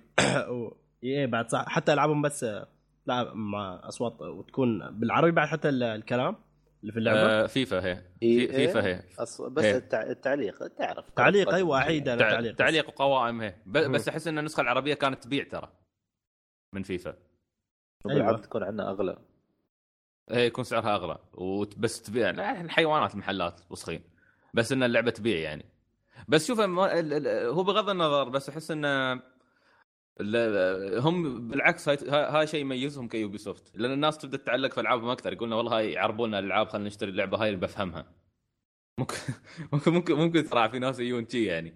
و- إي بعد صح. حتى ألعابهم بس آه، لا مع أصوات وتكون بالعربي بعد حتى ال- الكلام. اللي في اللعبة؟ آه فيفا هي. في- فيفا هي. أص... بس إيه. التع... التعليق تعرف. تعليق أيوه على تع- تعليق تعليق وقوائم هي. بس أحس إن النسخة العربية كانت تبيع ترى من فيفا. أيوة. تكون عندنا أغلى. هي يكون سعرها أغلى وبس تبيع. الحيوانات المحلات وسخين. بس إن اللعبة تبيع يعني. بس شوف ما- ال- ال- هو بغض النظر بس أحس إن ال- هم بالعكس هاي, هاي شيء يميزهم ك Ubisoft لأن الناس تبدأ تتعلق في ألعابهم أكثر يقولون والله هاي يعربون لنا الألعاب خلينا نشتري اللعبة هاي اللي بفهمها. ممكن ممكن ممكن, ممكن ترى في ناس يجون شي يعني.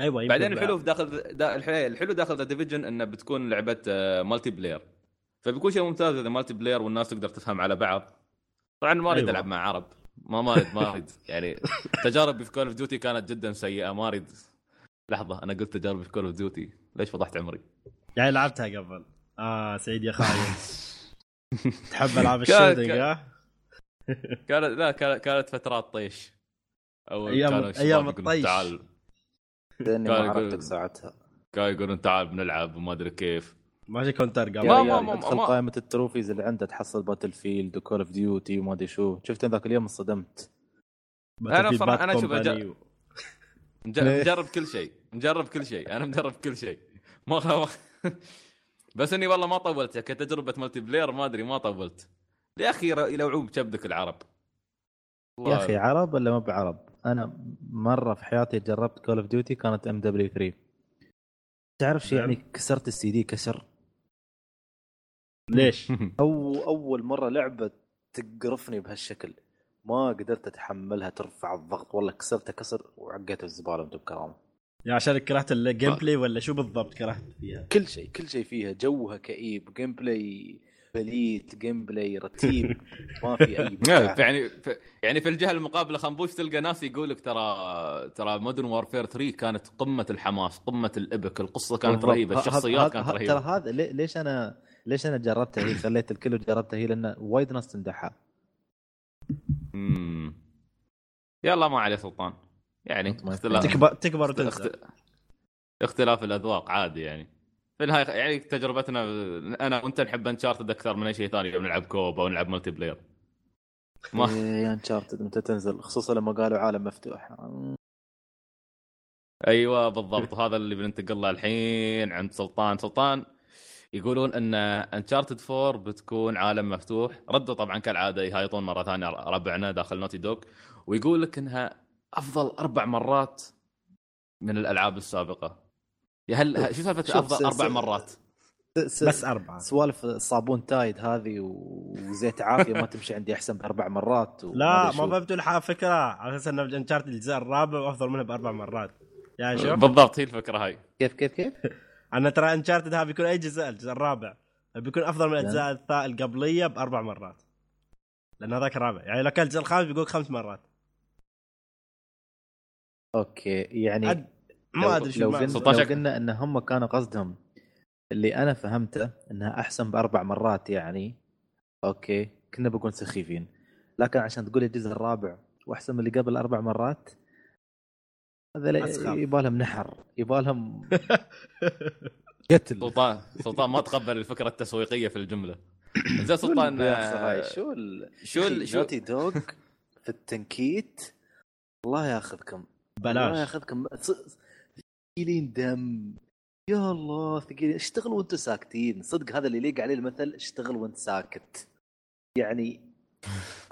أيوه بعدين بعد. الحلو في داخل دا الحلو داخل The Division إنه بتكون لعبة آه، multiplayer فبيكون شيء ممتاز إذا multiplayer والناس تقدر تفهم على بعض. طبعا ما أريد أيوة. ألعب مع عرب. ما ما اريد ما أريد. يعني تجاربي في Call of Duty كانت جدا سيئة ما أريد. لحظة أنا قلت تجاربي في Call of Duty ليش فضحت عمري؟ يعني لعبتها قبل. آه سعيد يا خاين تحب ألعاب ال shooting ها؟ كانت لا كانت كانت فترات طيش. أو أيام يقولون الطيش. تعال. لأني ما عرفتك ساعتها. كانوا يقولون تعال بنلعب وما أدري كيف. ماشي Counter يا قبل ما- ما- ما- ادخل ما- قائمة ال trophies اللي عنده تحصل Battlefield و Call of Duty وما أدري شو. شفت ذاك اليوم انصدمت. Company و- مج- ليه؟ مجرب كل شيء. مجرب كل شيء. أنا مجرب كل شيء. ما بس إني والله ما طولت كتجربه multiplayer ما أدري ما طولت. يا أخي يلوعون بكبدك العرب. يا أخي عرب ولا ما بعرب؟ أنا مرة في حياتي جربت Call of Duty كانت MW 3 تعرف شو يعني كسرت السي دي كسر. ليش؟ أو أول مرة لعبة تقرفني بهالشكل. ما قدرت أتحملها ترفع الضغط. والله كسرتها كسر وعقيت الزبالة أنتم بكرامة. يعني عشان كرهت ال gameplay ولا شو بالضبط كرهت فيها؟ كل شيء كل شيء فيها جوها كئيب gameplay بليت gameplay رتيب ما في أي. يعني في يعني في الجهة المقابلة خنبوش تلقى ناس يقول لك ترى ترى مودرن وارفير 3 كانت قمة الحماس قمة الإبك القصة كانت. رهيبة الشخصيات كانت رهيبة ترى هذا لي- ليش أنا ليش أنا جربتها هي خليت الكل وجربتها هي لأن وايد ناس تمدحها. يلا ما عليه سلطان يعني اختلاف. تكبر تكبر وتنسى. اخت... اختلاف الأذواق عادي يعني. في النهاية يعني تجربتنا أنا وأنت نحب Uncharted أكثر من أي شيء ثاني نلعب co-op أو نلعب multiplayer ما يا Uncharted متى تنزل؟ خصوصا لما قالوا عالم مفتوح. أيوه بالضبط. هذا اللي بننتقل له الحين عند سلطان. سلطان يقولون إن Uncharted 4 بتكون عالم مفتوح. ردوا طبعا كالعادة يهايطون مرة ثانية ربعنا داخل Naughty Dog ويقول لك إنها أفضل أربع مرات من الألعاب السابقة. يا هل شو سالفة أفضل أربع مرات؟ س- بس أربعة. سوالف الصابون تايد هذه وزيت عافية ما تمشي عندي أحسن بأربع مرات لا ما. فهمتوا الحا فكرة. على أساس إن انشارت الجزء الرابع وافضل منها بأربع مرات. يعني شوف. بالضبط هي الفكرة هاي. كيف كيف كيف؟ أنا ترى انشارتد هذا بيكون أي جزء الجزء الرابع. بيكون أفضل من الأجزاء الثا- القبلية بأربع مرات. لأن هذاك الرابع. يعني لو كان الجزء الخامس بيقول خمس مرات. أوكي يعني عد- ما لو- أدري شو لو 16 لو قلنا إن هم كانوا قصدهم اللي أنا فهمته إنها أحسن بأربع مرات يعني أوكي كنا بنقول سخيفين. لكن عشان تقول الجزء الرابع وأحسن من اللي قبل أربع مرات هذا أسخف. يبغى لهم نحر يبغى لهم قتل. سلطان سلطان ما تقبل الفكرة التسويقية في الجملة. زين سلطان آه، شو ال... شو ال- شو Naughty دوغ في التنكيت؟ الله ياخذكم. الله بلاش ياخذكم ص- ثقيلين دم. يا الله ثقيلين. اشتغل وأنتم ساكتين. صدق هذا اللي يليق عليه المثل اشتغل وأنت ساكت. يعني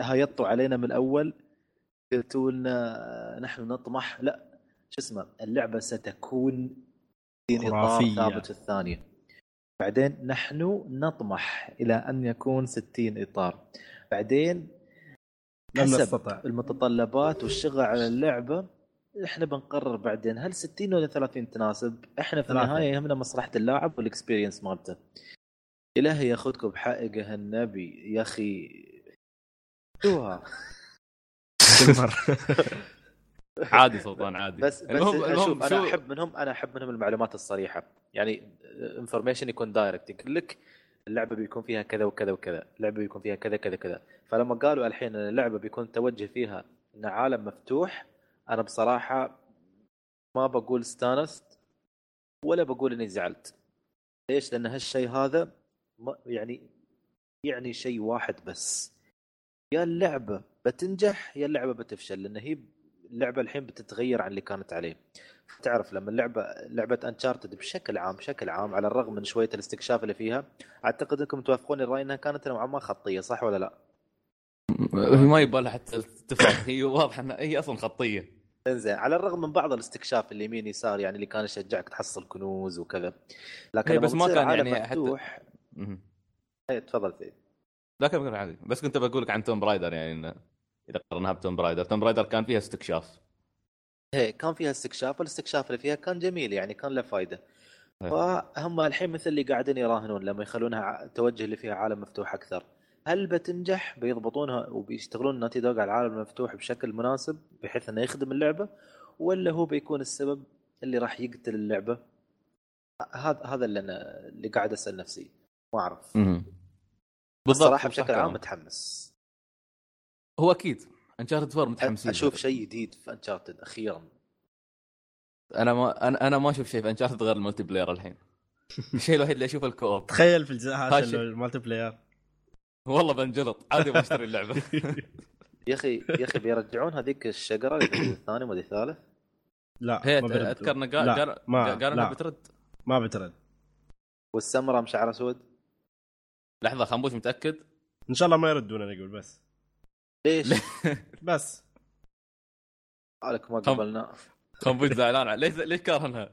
هيطوا علينا من الأول قلتوا لنا نحن نطمح. لا شو اسمه اللعبة ستكون في اطار. ثابت الثانية. بعدين نحن نطمح إلى أن يكون 60 إطار. بعدين حسب نستطع المتطلبات والشغل على اللعبة. إحنا بنقرر بعدين هل 60 ولا 30 تناسب؟ إحنا في. النهاية يهمنا مصلحة اللاعب وال experience مالته. إلهي ياخذكم بحقه النبي يا أخي. شو ها؟ كل مرة. عادي سلطان عادي. بس بس المهم المهم أنا شو أحب منهم أنا أحب منهم المعلومات الصريحة. يعني information يكون direct يقول لك اللعبة بيكون فيها كذا وكذا وكذا. اللعبة بيكون فيها كذا كذا كذا. فلما قالوا الحين اللعبة بيكون توجه فيها إن عالم مفتوح أنا بصراحة ما بقول استانست ولا بقول إني زعلت. ليش؟ لأن هالشيء هذا يعني يعني شيء واحد بس. يا اللعبة بتنجح يا اللعبة بتفشل لأن هي اللعبة الحين بتتغير عن اللي كانت عليه. تعرف لما اللعبة لعبة انشارتد بشكل عام بشكل عام على الرغم من شوية الاستكشاف اللي فيها أعتقد أنكم توافقون الرأي إنها كانت نوعا ما خطية صح ولا لا؟ ما يبغى لها حتى تفرق هي واضحه انها هي أصلا خطية. انزين على الرغم من بعض الاستكشاف اللي يمين يسار يعني اللي كان يشجعك تحصل كنوز وكذا. لكن لما بس ما كان يعني حتى- مفتوح مهم. إيه، تفضل سيد. لا كمل عادي. بس كنت بقول لك عن Tomb Raider يعني إنه إذا قارناها ب Tomb Raider Tomb Raider كان فيها استكشاف. إيه كان فيها استكشاف والاستكشاف اللي فيها كان جميل يعني كان له فائده إيه. فهم الحين مثل اللي قاعدين يراهنون لما يخلونها توجه اللي فيها عالم مفتوح أكثر. هل بتنجح؟ بيضبطونها وبيشتغلون ناتي دوغ على العالم المفتوح بشكل مناسب بحيث إنه يخدم اللعبة ولا هو بيكون السبب اللي راح يقتل اللعبة؟ هذا هذا اللي أنا اللي قاعد أسأل نفسي. ما أعرف. الصراحه صح بشكل عام. متحمس. هو أكيد. انشارتد 4 متحمسين. أشوف شيء جديد في انشارتد أخيرا. أنا ما أنا أنا ما أشوف شيء في Uncharted غير ال multiplayer الحين. الشيء الوحيد اللي أشوفه ال co-op. تخيل في الجزء هذا ال multiplayer. والله بنجلط. عادي بشتري اللعبة. يا أخي يا أخي بيرجعون هذيك الشجرة اللي في الجزء الثاني ولا الثالث؟ لا هي ما بيردوا. اذكر انه لا، قال قال ما- قال إنها لا. بترد. ما بترد. والسمرة أم شعر أسود. لحظة خنبوش متأكد؟ إن شاء الله ما يردون أنا أقول بس. ليش؟ بس. قالك ما قبلنا. خنبوش زعلان. ليش ليش كارهنها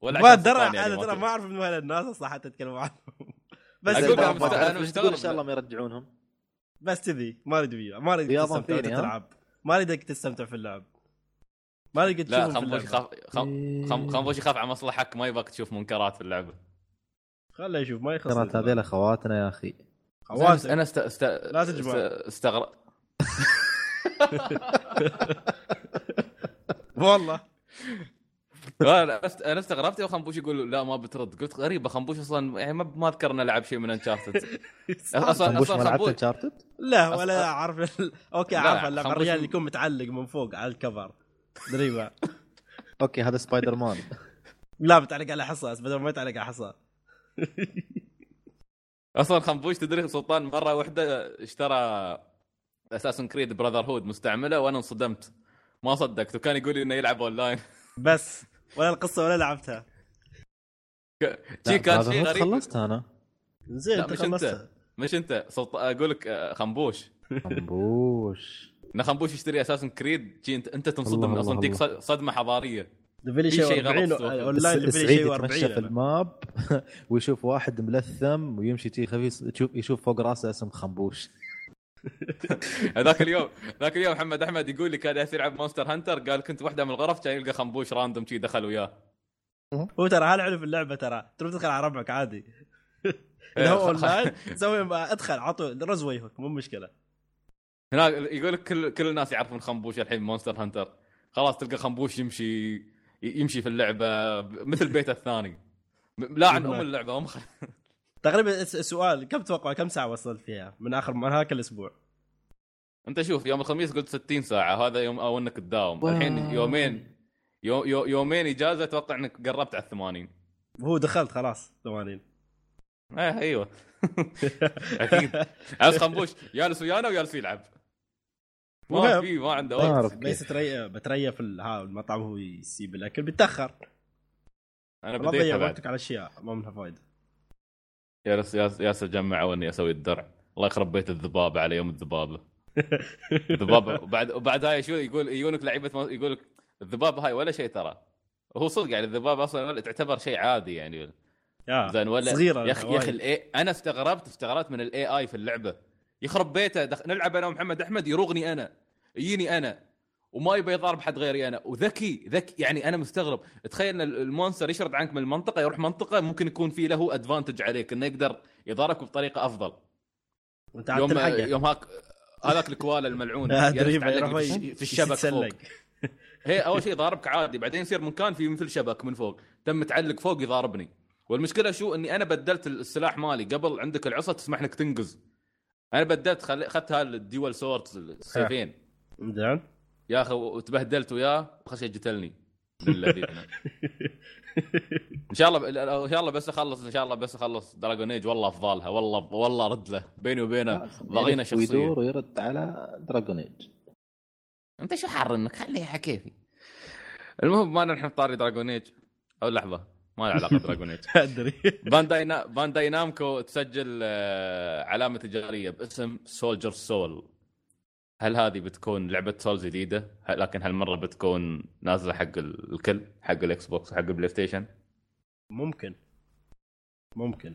ولا ما درى أنا ما ترى ما أعرف من وين الناس أصلا حتى اتكلم عنهم. بس بس مستغرب. إن شاء الله ما يرجعونهم. بس كذي ما أريد فيديو ما أريد تستمتع؟ تلعب. ما اريدك تستمتع في اللعب. ما أريد لا خنبوش يخاف خم- خم- خنبوش يخاف على مصلحك ما يبغاك تشوف منكرات في اللعبة. خله يشوف ما يخص ترى هذيل اخواتنا يا أخي. خواتك أنا است... است... لا تجمع. است... استغرب والله. أنا است- أنا استغربت يا خنبوش يقول لا ما بترد. قلت غريبة خنبوش أصلا يعني ما ما أذكر إنه لعب شيء من Uncharted أصلا خنبوش ما لعبت Uncharted؟ لا ولا أعرف أوكي خنبوش- الرجال اللي يكون متعلق من فوق على ال cover. دريبه أوكي هذا سبايدر مان لا متعلق على حصى بدل ما يتعلق على حصى. أصلا خنبوش تدري سلطان مرة واحدة اشترى Assassin's Creed Brotherhood مستعملة وأنا انصدمت. ما صدقت وكان يقول لي إنه يلعب اونلاين بس. ولا القصة ولا لعبتها. شي كان شيء غريب. خلصت أنا. زين أنت. خلصتها. مش أنت. سلط... أقول لك آه، خنبوش. خنبوش. ان خنبوش يشتري Assassin's Creed. جي انت أنت تنصدم أصلا تجيك صد- صدمة حضارية. ليفلي في شيء شيء غلط 40 بالسوق. اونلاين ليفلي شيء يتمشى 40 في الماب ويشوف واحد ملثم ويمشي تي خفيف يشوف يشوف فوق راسه اسم خنبوش. ذاك اليوم ذاك اليوم محمد أحمد يقول لي كان يلعب مونستر هانتر قال كنت واحدة من الغرف كان يلقى خنبوش راندوم شي دخل وياه. هو ترى هالحلو في اللعبة ترى. تروح تدخل على ربعك عادي. إذا هو اونلاين سوي ادخل عطوا رز وجهك مو مشكلة. هناك يقول لك كل كل الناس يعرفون خنبوش الحين مونستر هانتر خلاص تلقى خنبوش يمشي يمشي في اللعبة مثل بيته الثاني. م- لا عن أم اللعبة أم. تقريبا الس- السؤال كم تتوقع كم ساعة وصلت فيها؟ من آخر من هاك الأسبوع أنت شوف يوم الخميس قلت 60 ساعة هذا يوم أو إنك تداوم. الحين. يومين يو يو يومين إجازة أتوقع إنك قربت على 80 وهو دخلت خلاص 80 إيه أيوه. أكيد. عايز خنبوش. جالس ويانا وجالس يلعب. ما. في ما عنده ما وقت. أعرف. ليس تري بتريى في المطعم هو يسيب الأكل بيتأخر. أنا بعد. وقتك على أشياء ما منها فايدة. جالس ياس ياس اجمع واني أسوي الدرع. الله يخرب بيت الذبابه على يوم الذبابة. الذبابه وبعد وبعد هاي شو يقول يجونك لعيبة يقول لك الذبابه هاي ولا شيء ترى. هو صدق يعني الذبابه أصلا ولا تعتبر شيء عادي يعني. زين ولا صغيرة يا أخي يا أخي. ال AI أنا استغربت استغربت من ال AI في اللعبة. يخرب بيته دخ... نلعب أنا ومحمد أحمد يروغني أنا. يجيني أنا. وما يبي يضارب حد غيري أنا. وذكي ذكي. يعني أنا مستغرب. تخيل إن ال monster يشرد عنك من المنطقة يروح منطقة ممكن يكون في له advantage عليك إنه يقدر يضاربك بطريقة أفضل. وانت يوم يوم هاك هذاك الكوالا الملعون في, الشبك فوق. هي أول شيء ضاربك عادي بعدين يصير مكان في مثل شبك من فوق. تم متعلق فوق يضاربني. والمشكلة شو؟ إني أنا بدلت السلاح مالي. قبل عندك العصا تسمح لك تنقز. أنا بدلت خل... اخذت هال dual sword السيفين. زين. يا أخي وتبهدلت وياه خشي جتلني للذين. إن شاء الله إن شاء الله بس أخلص إن شاء الله بس أخلص. Dragon Age والله أفضلها والله والله رد له. بيني وبينه ضغينه شخصية. ويدور ويرد على Dragon Age أنت شو حار إنك؟ خليها على كيفي المهم ما نحن طاري Dragon Age أو لحظة ما له علاقة Dragon Age أدري. Bandai. Bandai Namco تسجل آه، علامة تجارية باسم Soldier Soul هل هذه بتكون لعبة Soul جديدة؟ هل- لكن هالمرة بتكون نازلة حق ال- الكل حق ال Xbox وحق ال PlayStation ممكن. ممكن.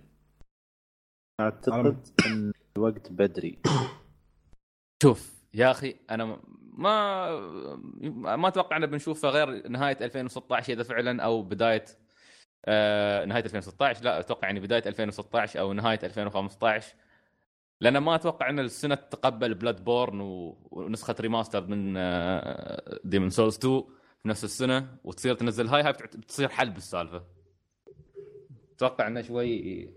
أعتقد إن الوقت بدري. شوف يا أخي أنا ما ما أتوقع ان بنشوفه غير نهاية 2016 إذا فعلا أو بداية آه نهاية 2016 لا أتوقع يعني بداية 2016 أو نهاية 2015 لأن ما أتوقع إن السنة تتقبل Bloodborne ونسخة remaster من Demon Souls 2 في نفس السنة وتصير تنزل. هاي هاي بتصير حل بالسالفة. أتوقع إنه شوي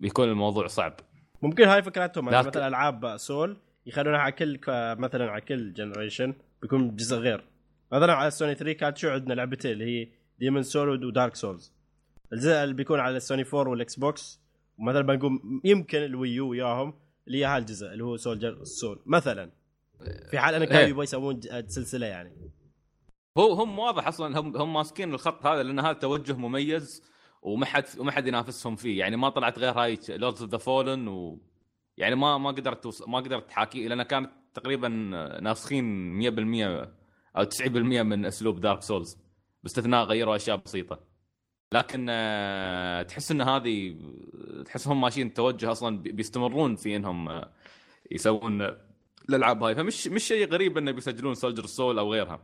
بيكون الموضوع صعب. ممكن هاي فكرتهم يعني مثلا ألعاب Soul يخلونها على كل مثلا على كل generation بيكون جزء غير. مثلا على سوني 3 كانت شو عندنا لعبتين اللي هي Demon Soul و Dark Souls الجزء اللي بيكون على السوني 4 وال Xbox ومثلا بنقول يمكن ال Wii U وياهم اللي هي هالجزء اللي هو Soldier Soul مثلا في حال أنه كانوا إيه. يبغوا يسوون سلسلة يعني هو هم واضح أصلا هم هم ماسكين الخط هذا لأن هذا توجه مميز وما حد وما حد ينافسهم فيه يعني ما طلعت غير هاي Lords of the Fallen و يعني ما ما قدرت. ما قدرت تحاكي لأن كانت تقريبا ناسخين 100% أو 90% من أسلوب Dark Souls باستثناء غيروا أشياء بسيطة لكن آه، تحس إن هذه تحس هم ماشيين توجه أصلا بي- بيستمرون في إنهم آه، يسوون الألعاب هاي. فمش مش شيء غريب انه بيسجلون Soldier Soul أو غيرها.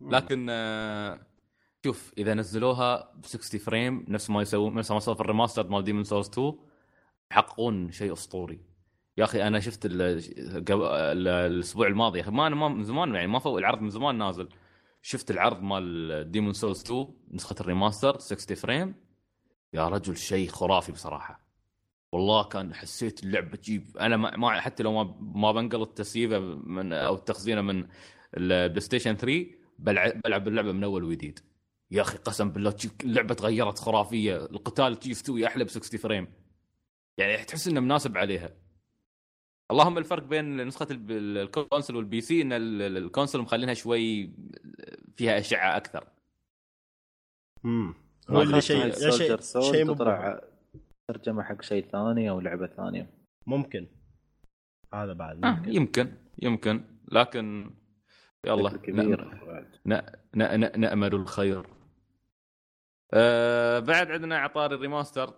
لكن آه، شوف إذا نزلوها ب 60 frame نفس ما يسوون نفس ما سووا في ال remaster مال Demon Souls 2 يحققون شيء أسطوري. يا أخي أنا شفت الأسبوع الماضي يا أخي ما أنا ما من زمان يعني ما فوق العرض من زمان نازل. شفت العرض مال Demon Souls 2 نسخة ال remaster 60 frame يا رجل شيء خرافي بصراحة. والله كان حسيت اللعبه تجيب أنا ما حتى لو ما ما بنقل التسييفة من أو التخزينة من البلاي ستيشن 3 بلعب اللعبة من أول وجديد. يا أخي قسم بالله اللعبة تغيرت خرافية. القتال يستوي أحلى ب 60 frame يعني تحس إنه مناسب عليها. اللهم الفرق بين نسخة ال console وال PC إن ال- ال- ال console مخلينها شوي فيها أشعة أكثر. امم أخذت شيء شيء شيء. تطلع ترجمة حق شيء ثاني أو لعبة ثانية. ممكن. هذا بعد آه ممكن. يمكن يمكن. لكن يلا كبير ن... ن... ن... نأمل الخير. أه بعد عندنا عطار ال remaster.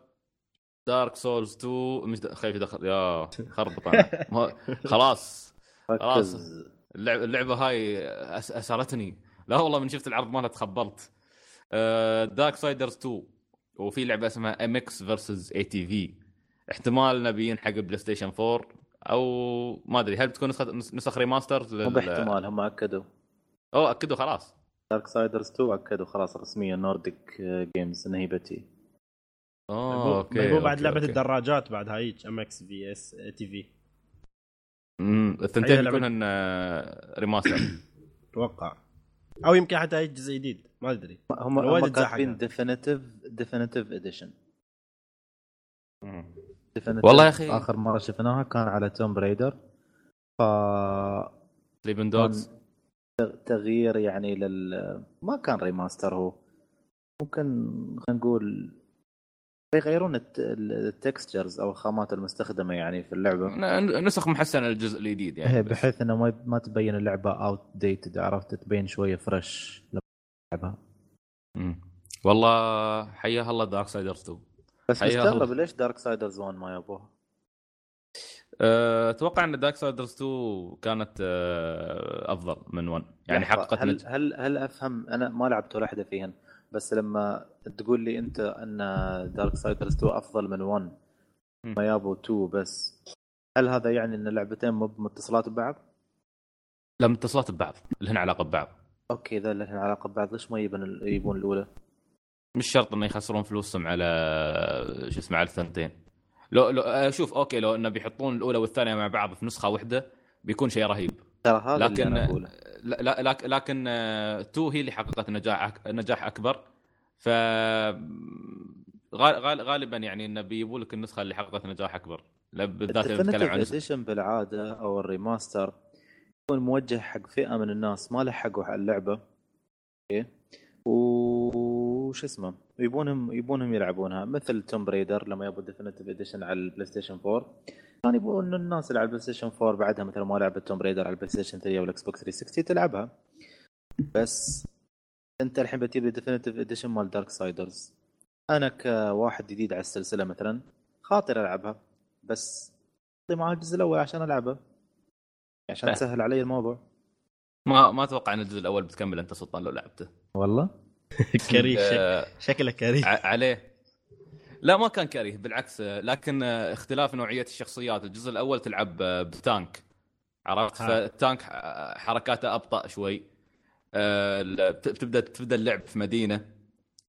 دارك سايدرز 2 مش د... خايف دخل يا خربط أنا خلاص. خلاص. اللعبه, اللعبة هاي أس... اسرتني لا والله من شفت العرض مالها تخبلت. دارك سايدرز 2 وفي لعبة اسمها MX vs ATV احتمال نبيين حق بلاي ستيشن 4 أو ما أدري هل بتكون نسخه نسخ remaster مو باحتمال هم أكدوا. أو أكدوا خلاص. دارك سايدرز 2 أكدوا خلاص رسميا Nordic Games انها هي بتي اوه أوكي مو بعد لعبة. الدراجات بعد هايج MX vs ATV امم الثنتين؟ بيكونن remaster أتوقع أو يمكن حتى جزء جديد ما أدري. هم وايد كاتبين. definitive definitive edition والله يا أخي. آخر مرة شفناها كان على توم بريدر ف سليبن دوجز تغيير يعني لل ما كان remaster هو. ممكن خلينا نقول يغيرون الت- ال textures أو الخامات المستخدمة يعني في اللعبة نسخ محسنة للجزء الجديد يعني بس. بحيث إنه ما ما تبين اللعبة outdated عرفت تبين شوية fresh لما تلعبها. والله حياها الله دارك سايدرز 2 بس مستغرب. ليش دارك سايدرز 1 ما يبوها أه، أتوقع إن دارك سايدرز 2 كانت أه، أفضل من 1 يعني حققت هل. هل هل أفهم أنا ما لعبت ولا واحدة فيهن بس لما تقول لي أنت أن دارك سايدرز 2 أفضل من 1 مم. ما يابوا 2 بس هل هذا يعني أن اللعبتين مو متصلات ببعض؟ لم اتصلت ببعض لهن علاقة ببعض أوكي ذا لهن علاقة ببعض ليش ما يبون يبون الأولى؟ مش شرط إنه يخسرون فلوسهم على شو اسمه على الثنتين لو لو شوف أوكي لو إنه بيحطون الأولى والثانية مع بعض في نسخة واحدة بيكون شيء رهيب ترى هذا اللي لكن أنا أقوله. لا لا لكن لكن آه، تو هي اللي حققت نجاح نجاح أكبر. ف غال- غال- غالبا يعني انه بيجيبوا لك النسخة اللي حققت نجاح أكبر. بالذات إذا نتكلم عن نسخة- edition بالعادة أو ال remaster يكون موجه حق فئة من الناس ما لحقوا على اللعبة. أوكي؟ وش اسمه؟ يبونهم يبونهم يلعبونها مثل توم بريدر لما يبوا definitive edition على البلاي ستيشن 4 كان يبون انه الناس اللي على البلاي ستيشن 4 بعدها مثل ما لعبت توم بريدر على البلاي ستيشن 3 أو الإكس بوكس 360 تلعبها. بس أنت الحين بتجيب لي definitive edition مال دارك سايدرز أنا كواحد جديد على السلسلة مثلا خاطر ألعبها بس أعطي معاه الجزء الأول عشان العبه عشان لا. تسهل علي الموضوع. ما ما أتوقع إن الجزء الأول بتكمل أنت سلطان لو لعبته. والله. كريه شك- آه، شكله كريه. ع- عليه. لا ما كان كريه بالعكس لكن اختلاف نوعية الشخصيات. الجزء الأول تلعب ب tank عرفت. فال tank حركاته أبطأ شوي. آه، بتبدا تبدأ اللعب في مدينة.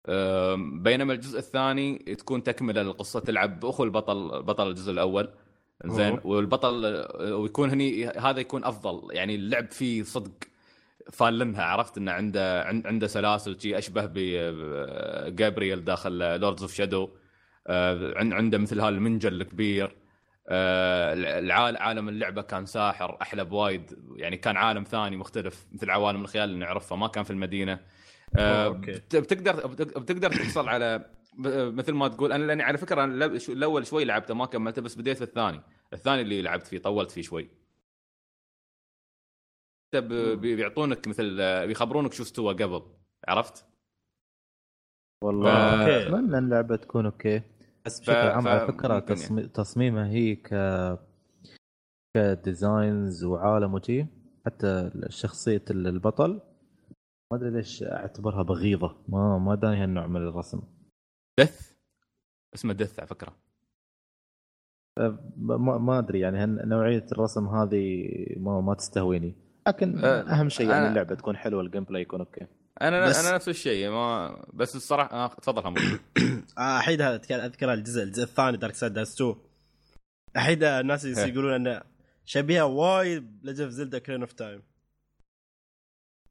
آه، بينما الجزء الثاني تكون تكملة للقصة تلعب بأخو البطل بطل الجزء الأول. زين. والبطل ويكون هني هذا يكون أفضل. يعني اللعب فيه صدق فالنها عرفت؟ إنه عنده عن- عنده سلاسل شي أشبه بجابرييل داخل لوردز أوف شادو. عنده مثل هذا المنجل الكبير. آه، عالم اللعبة كان ساحر أحلى بوايد يعني كان عالم ثاني مختلف مثل عوالم الخيال اللي نعرفها ما كان في المدينة. آه، بتقدر بت- بتقدر تحصل على مثل ما تقول. أنا لأني على فكرة أنا الأول شوي لعبته ما كملته بس بديت في الثاني. الثاني اللي لعبت فيه طولت فيه شوي. بيعطونك مثل بيخبرونك شو استوى قبل. عرفت؟ والله. آه، أتمنى اللعبه تكون أوكي. بشكل ف- عام على فكرة ممكن تصمي... تصميمها هي ك ك designs وعالم وشي. حتى شخصية البطل ما أدري ليش أعتبرها بغيضة. ما ما داني هالنوع من الرسم. Death؟ اسمه Death على فكرة. ما, ما أدري يعني نوعية الرسم هذه ما, ما تستهويني. لكن آه، أهم شيء يعني اللعبة تكون حلوة الجيم بلاي يكون أوكي أنا بس- أنا نفس الشيء ما بس الصراحة آه تفضل حمود. آه، أحيد هذا أذكر الجزء الجزء الثاني دارك سايد 2 أحيد الناس إيه. يقولون انه شبيهة وايد لجف زلدا كرين اوف تايم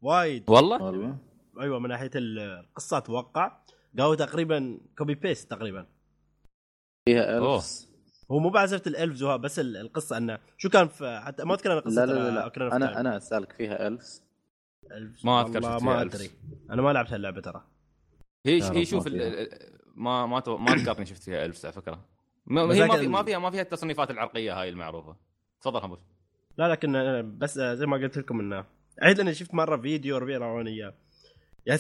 وايد. والله؟ والله. أيوه من ناحية القصة أتوقع. قالوا تقريبا كوبي بيست تقريبا. فيها. الفز هو مو بعزفه الالفز وها بس ال- القصة أنه شو كان في حتى ما أذكر أنا قصه لا لا لا, لا. أنا. أنا أسألك فيها الفز ما والله شفت ما أدري. أنا ما لعبت اللعبه ترى. هي هي شوف ما ما ما ذكرتني شفت فيها الفس على فكرة. ما هي ما في ما فيها ما فيها التصنيفات العرقية هاي المعروفة. تفضل حمود لا لكن أنا بس زي ما قلت لكم إنه عيد إني شفت مرة فيديو ربيع رواني إياه.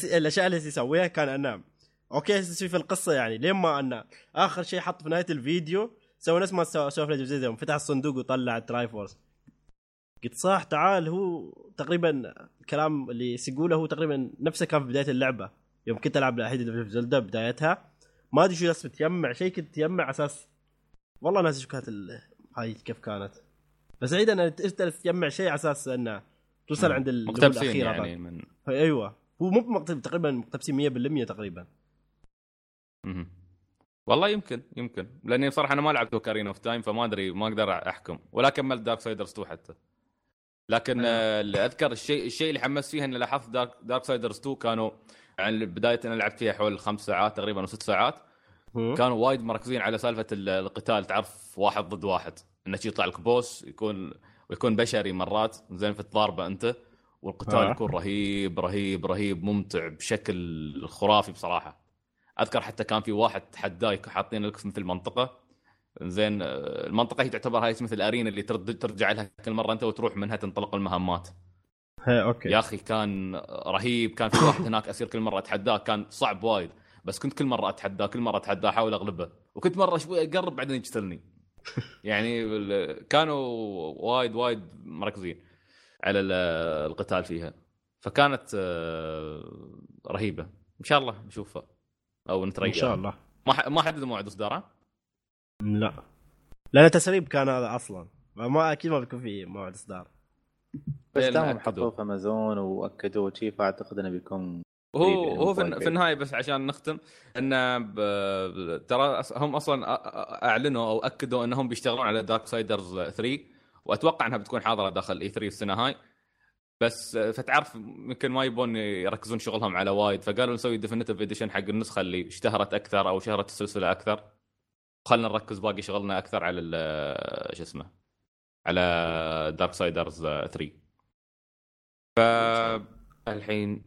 الأشياء اللي يسويها كان إنه أوكي يسوي في القصة يعني لين ما إنه آخر شيء حط في نهاية الفيديو سوى نفس ما سوى في فتح الصندوق وطلع فورس قلت صح تعال هو تقريبا الكلام اللي يقوله هو تقريبا نفسه كان في بداية اللعبة. يوم كنت ألعب الوحيد اللي في Zelda بدايتها ما أدري شو اسمه تجمع شيء كنت تجمع أساس والله ناسي شو كانت ال... هاي كيف كانت. بس عيد انك أنت تجمع شيء على أساس انه توصل عند ال- اللي هو مقتبسين الأخير يعني. من أيوه. هو مو مقتب تقريبا مقتبسين 100% تقريبا. مهم. والله يمكن يمكن. لأني بصراحه أنا ما لعبت Ocarina of Time فما أدري ما أقدر أحكم. ولا كملت Darksiders 2 حتى. لكن آه، اللي أذكر الشيء الشيء اللي حمس فيه إني لاحظت Dark, Darksiders 2 كانوا يعني بداية أنا لعبت فيها حول خمس ساعات تقريبا أو ست ساعات؟ كانوا وايد مركزين على سالفة ال- القتال تعرف واحد ضد واحد. إنه شي يطلع لك boss يكون ويكون بشري مرات زين في الضاربة أنت والقتال آه. يكون رهيب رهيب رهيب ممتع بشكل خرافي بصراحة. أذكر حتى كان في واحد تحداك حاطين لك مثل منطقة. زين آه، المنطقة هي تعتبر هاي مثل ال arena اللي ترد ترجع لها كل مرة أنت وتروح منها تنطلق المهمات. هي أوكي. يا أخي كان رهيب كان في واحد هناك أسير كل مرة أتحداه كان صعب وايد بس كنت كل مرة أتحداه كل مرة أتحداه أحاول أغلبه وكنت مرة شوي أقرب بعدين يقتلني يعني كانوا وايد وايد مركزين على ال- القتال فيها. فكانت آه، رهيبة. إن شاء الله نشوفها أو نتريق إن شاء الله. ما ما حددوا موعد إصدارها؟ لا. لأن تسريب كان هذا أصلا. ما أكيد ما بيكون في موعد إصدار. بس دامهم. حطوه في أمازون وأكدوه شيء فاعتقد إنه بيكون هو قريب هو في, النهاية بس عشان نختم إن ترى هم أصلا أعلنوا أو أكدوا إنهم بيشتغلون على Darksiders 3 وأتوقع إنها بتكون حاضرة داخل E3 السنة هاي. بس فتعرف يمكن ما يبون يركزون شغلهم على وايد. فقالوا نسوي Definitive Edition حق النسخة اللي اشتهرت أكثر أو شهرت السلسلة أكثر. خلنا نركز باقي شغلنا أكثر على ال- شو اسمه على Darksiders 3 فالحين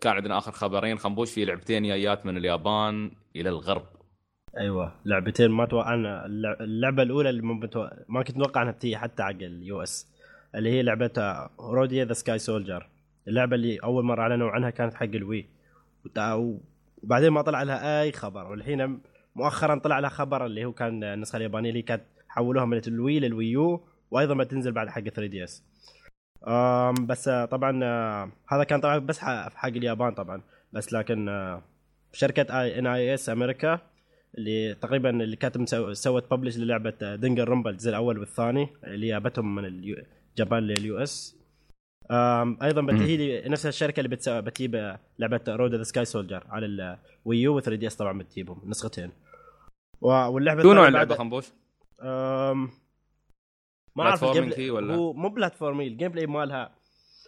كان عندنا آخر خبرين. خنبوش في لعبتين جايات من اليابان إلى الغرب. أيوه لعبتين ما توقعنا اللع- اللعبة الأولى اللي بتو... ما كنت متوقع أنها بتيجي حتى حق ال US اللي هي لعبة Rodea the Sky Soldier اللعبة اللي أول مرة أعلنوا عنها كانت حق ال Wii. وتع- وبعدين ما طلع لها أي خبر. والحين مؤخرا طلع لها خبر اللي هو كان النسخة اليابانية اللي كانت حولوها من ال Wii لل Wii U وأيضا ما تنزل بعد حق 3DS. بس آه، طبعا آه، هذا كان طبعا بس حق اليابان طبعا. بس لكن آه، شركة NIS America اللي تقريبا اللي كانت سوت publish للعبة Danganronpa الجزء الأول والثاني اللي جابتهم من اليابان لل US. أيضا. هي نفس الشركة اللي بتسوي بتجيب لعبة Rodea the Sky Soldier على ال Wii U و 3DS طبعا بتجيبهم نسختين واللعبة شو نوع اللعبه خنبوش؟ أم... ما أعرف ال game ولا؟ هو مو platformer ال gameplay مالها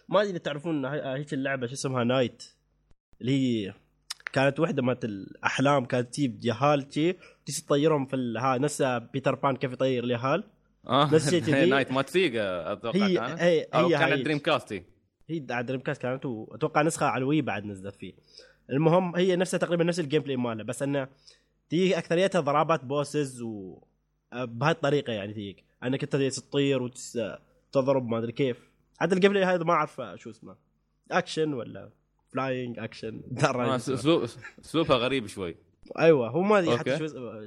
ما أدري إذا تعرفون هيك اللعبة شو اسمها NiGHTS اللي هي كانت وحدة مالت الأحلام كانت تجيب جهال تجي تطيرهم في ال- ها نفس بيتر بان كيف يطير اليهال آه الشيء كذي. NiGHTS مالت Sega أتوقع هي كانت. هي أو هي كانت Dreamcast هي. هي على Dreamcast كانت وأتوقع نسخة على ال Wii بعد نزلت فيه. المهم هي نفسها تقريبا نفس ال gameplay مالها بس إنه تجيك أكثريتها ضربات bosses و بهاي الطريقة يعني تجيك إنك أنت تطير وتضرب ما أدري كيف. حتى ال gameplay هذا ما أعرف شو اسمه. اكشن ولا flying action آه، اسلوب اسلوبها غريب شوي. أيوه هو ما أدري حتى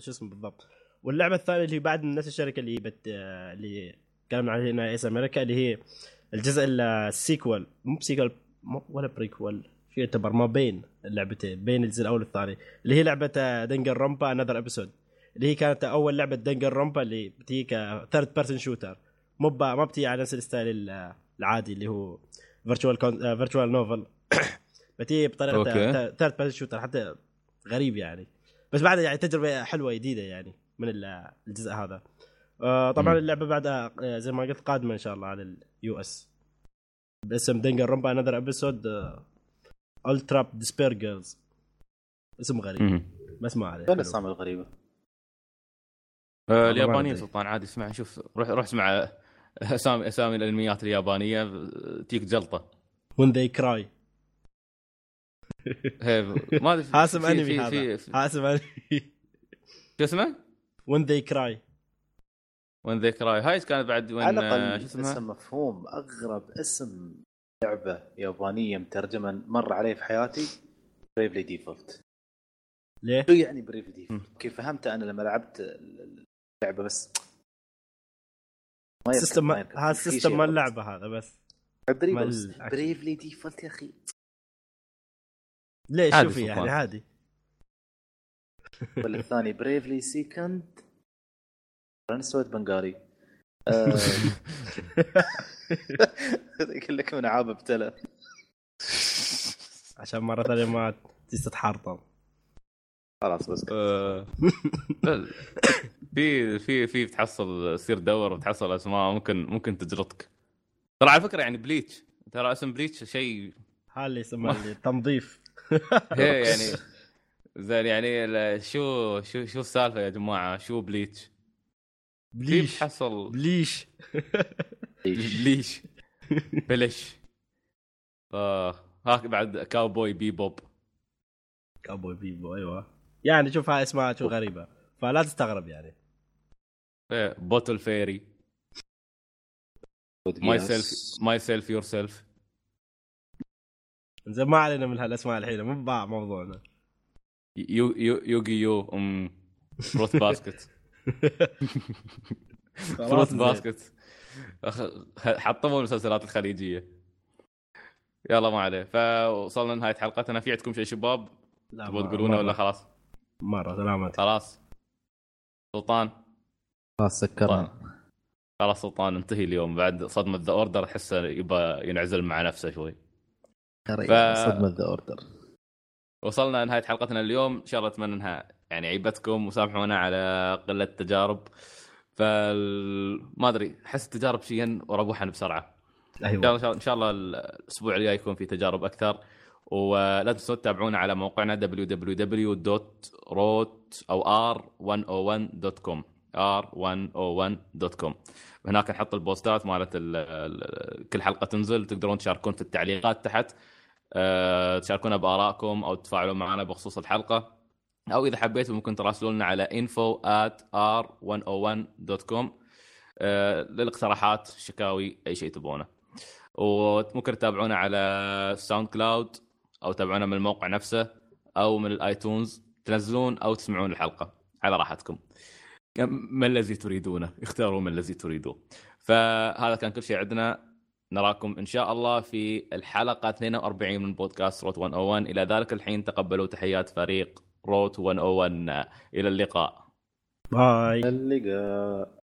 شو اسمه بالضبط. واللعبة الثانية اللي بعد من نفس الشركة اللي بت اللي تكلمنا عليها NIS America اللي هي الجزء ال sequel. مو ب sequel ولا prequel شو يعتبر ما بين اللعبتين بين الجزء الأول والثاني. اللي هي لعبة Danganronpa Another Episode اللي هي كانت أول لعبة Danganronpa اللي بتجيك third person shooter مو ما بتيجي على نفس ال style ال- العادي اللي هو virtual virtual novel بتيجي بطريقة. third person shooter حتى غريب يعني. بس بعد يعني تجربة حلوة جديدة يعني. من ال- الجزء هذا آه طبعا. اللعبة بعدها آه، زي ما قلت قادمة إن شاء الله على ال US باسم Danganronpa Another Episode Ultra Despair Girls اسم غريب. بس ما عليه وين. الأسامي الغريبة؟ آه، ما اليابانيين. سلطان عادي اسمع شوف روح روح اسمع أسامي أسامي الأنميات اليابانية تيك جلطة when they cry هي ما أدري ها اسم في- أنمي هذا في- في- ها اسم أنمي شو اسمه؟ When they cry When They Cry هاي كانت بعد وين على آه، الأقل؟ اسم مفهوم أغرب اسم لعبة يابانية مترجمه مر علي في حياتي Bravely Default ليه؟ شو يعني Bravely. Default؟ كيف فهمت أنا لما لعبت اللعبة بس ما يركب- سيستم. هذا في سيستم شيء مال. اللعبه هذا بس بريفلي ديفولت يا أخي ليش شوفي يعني. عادي ولا الثاني بريفلي سيكند رن سويت بنغالي آه، يقول لك من عاب ابتلى عشان مرة ثانية ما تجي تتحرطم خلاص بس آه، لا، في في في تحصل تصير دور وتحصل أسماء ممكن ممكن تجلطك. ترى على فكرة يعني بليتش ترى اسم بليتش شيء هذا اللي يسمى اللي تنظيف هي يعني زين يعني لا، شو شو شو السالفة يا جماعة؟ شو بليتش؟ كيف بليش. تحصل بليش. بليش. بلش آه هاك بعد كاوبوي بيبوب. كابوي بيبو أيوه. يعني شوف هاي اسماء شو غريبة. فلا تستغرب يعني. بوتل فيري. ماي سيلف ماي سيلف يور سيلف زين ما علينا من هالأسماء الحين مو باع موضوعنا. يو يو يوغي يو ام فروت باسكت فروت. باسكت أخ- حطموا المسلسلات الخليجية. يلا ما عليه. فوصلنا لنهاية حلقتنا. في عندكم شيء شباب لا تبغوا تقولونه ولا خلاص؟ مرة سلامتك خلاص. سلطان. خلاص سكرنا. خلاص سلطان انتهي اليوم. بعد صدمة the order احسه يبى ينعزل مع نفسه شوي. ف- صدمة the order وصلنا لنهاية حلقتنا اليوم. إن شاء الله أتمنى أنها يعني عيبتكم وسامحونا على قلة التجارب. فال ما أدري أحس التجارب شيئا وروحا بسرعة. أيوه. الله إن شاء الله الأسبوع الجاي يكون في تجارب أكثر. ولا تنسوا تتابعونا على موقعنا www.rot أو r101.com r101.com هناك نحط البوستات مالت ال- ال- كل حلقة تنزل. تقدرون تشاركون في التعليقات تحت. تشاركونا بآرائكم أو تتفاعلون معنا بخصوص الحلقة. أو إذا حبيتوا ممكن تراسلوا لنا على info at r101.com أه، للاقتراحات شكاوي أي شيء تبونه وممكن تتابعونا على SoundCloud أو تتابعونا من الموقع نفسه أو من ال iTunes. تنزلون أو تسمعون الحلقة على راحتكم. ما الذي تريدونه؟ اختاروا ما الذي تريدوه. فهذا كان كل شيء عندنا. نراكم إن شاء الله في الحلقة 42 من بودكاست Route 101 إلى ذلك الحين تقبلوا تحيات فريق Route 101 إلى اللقاء. باي. اللقاء.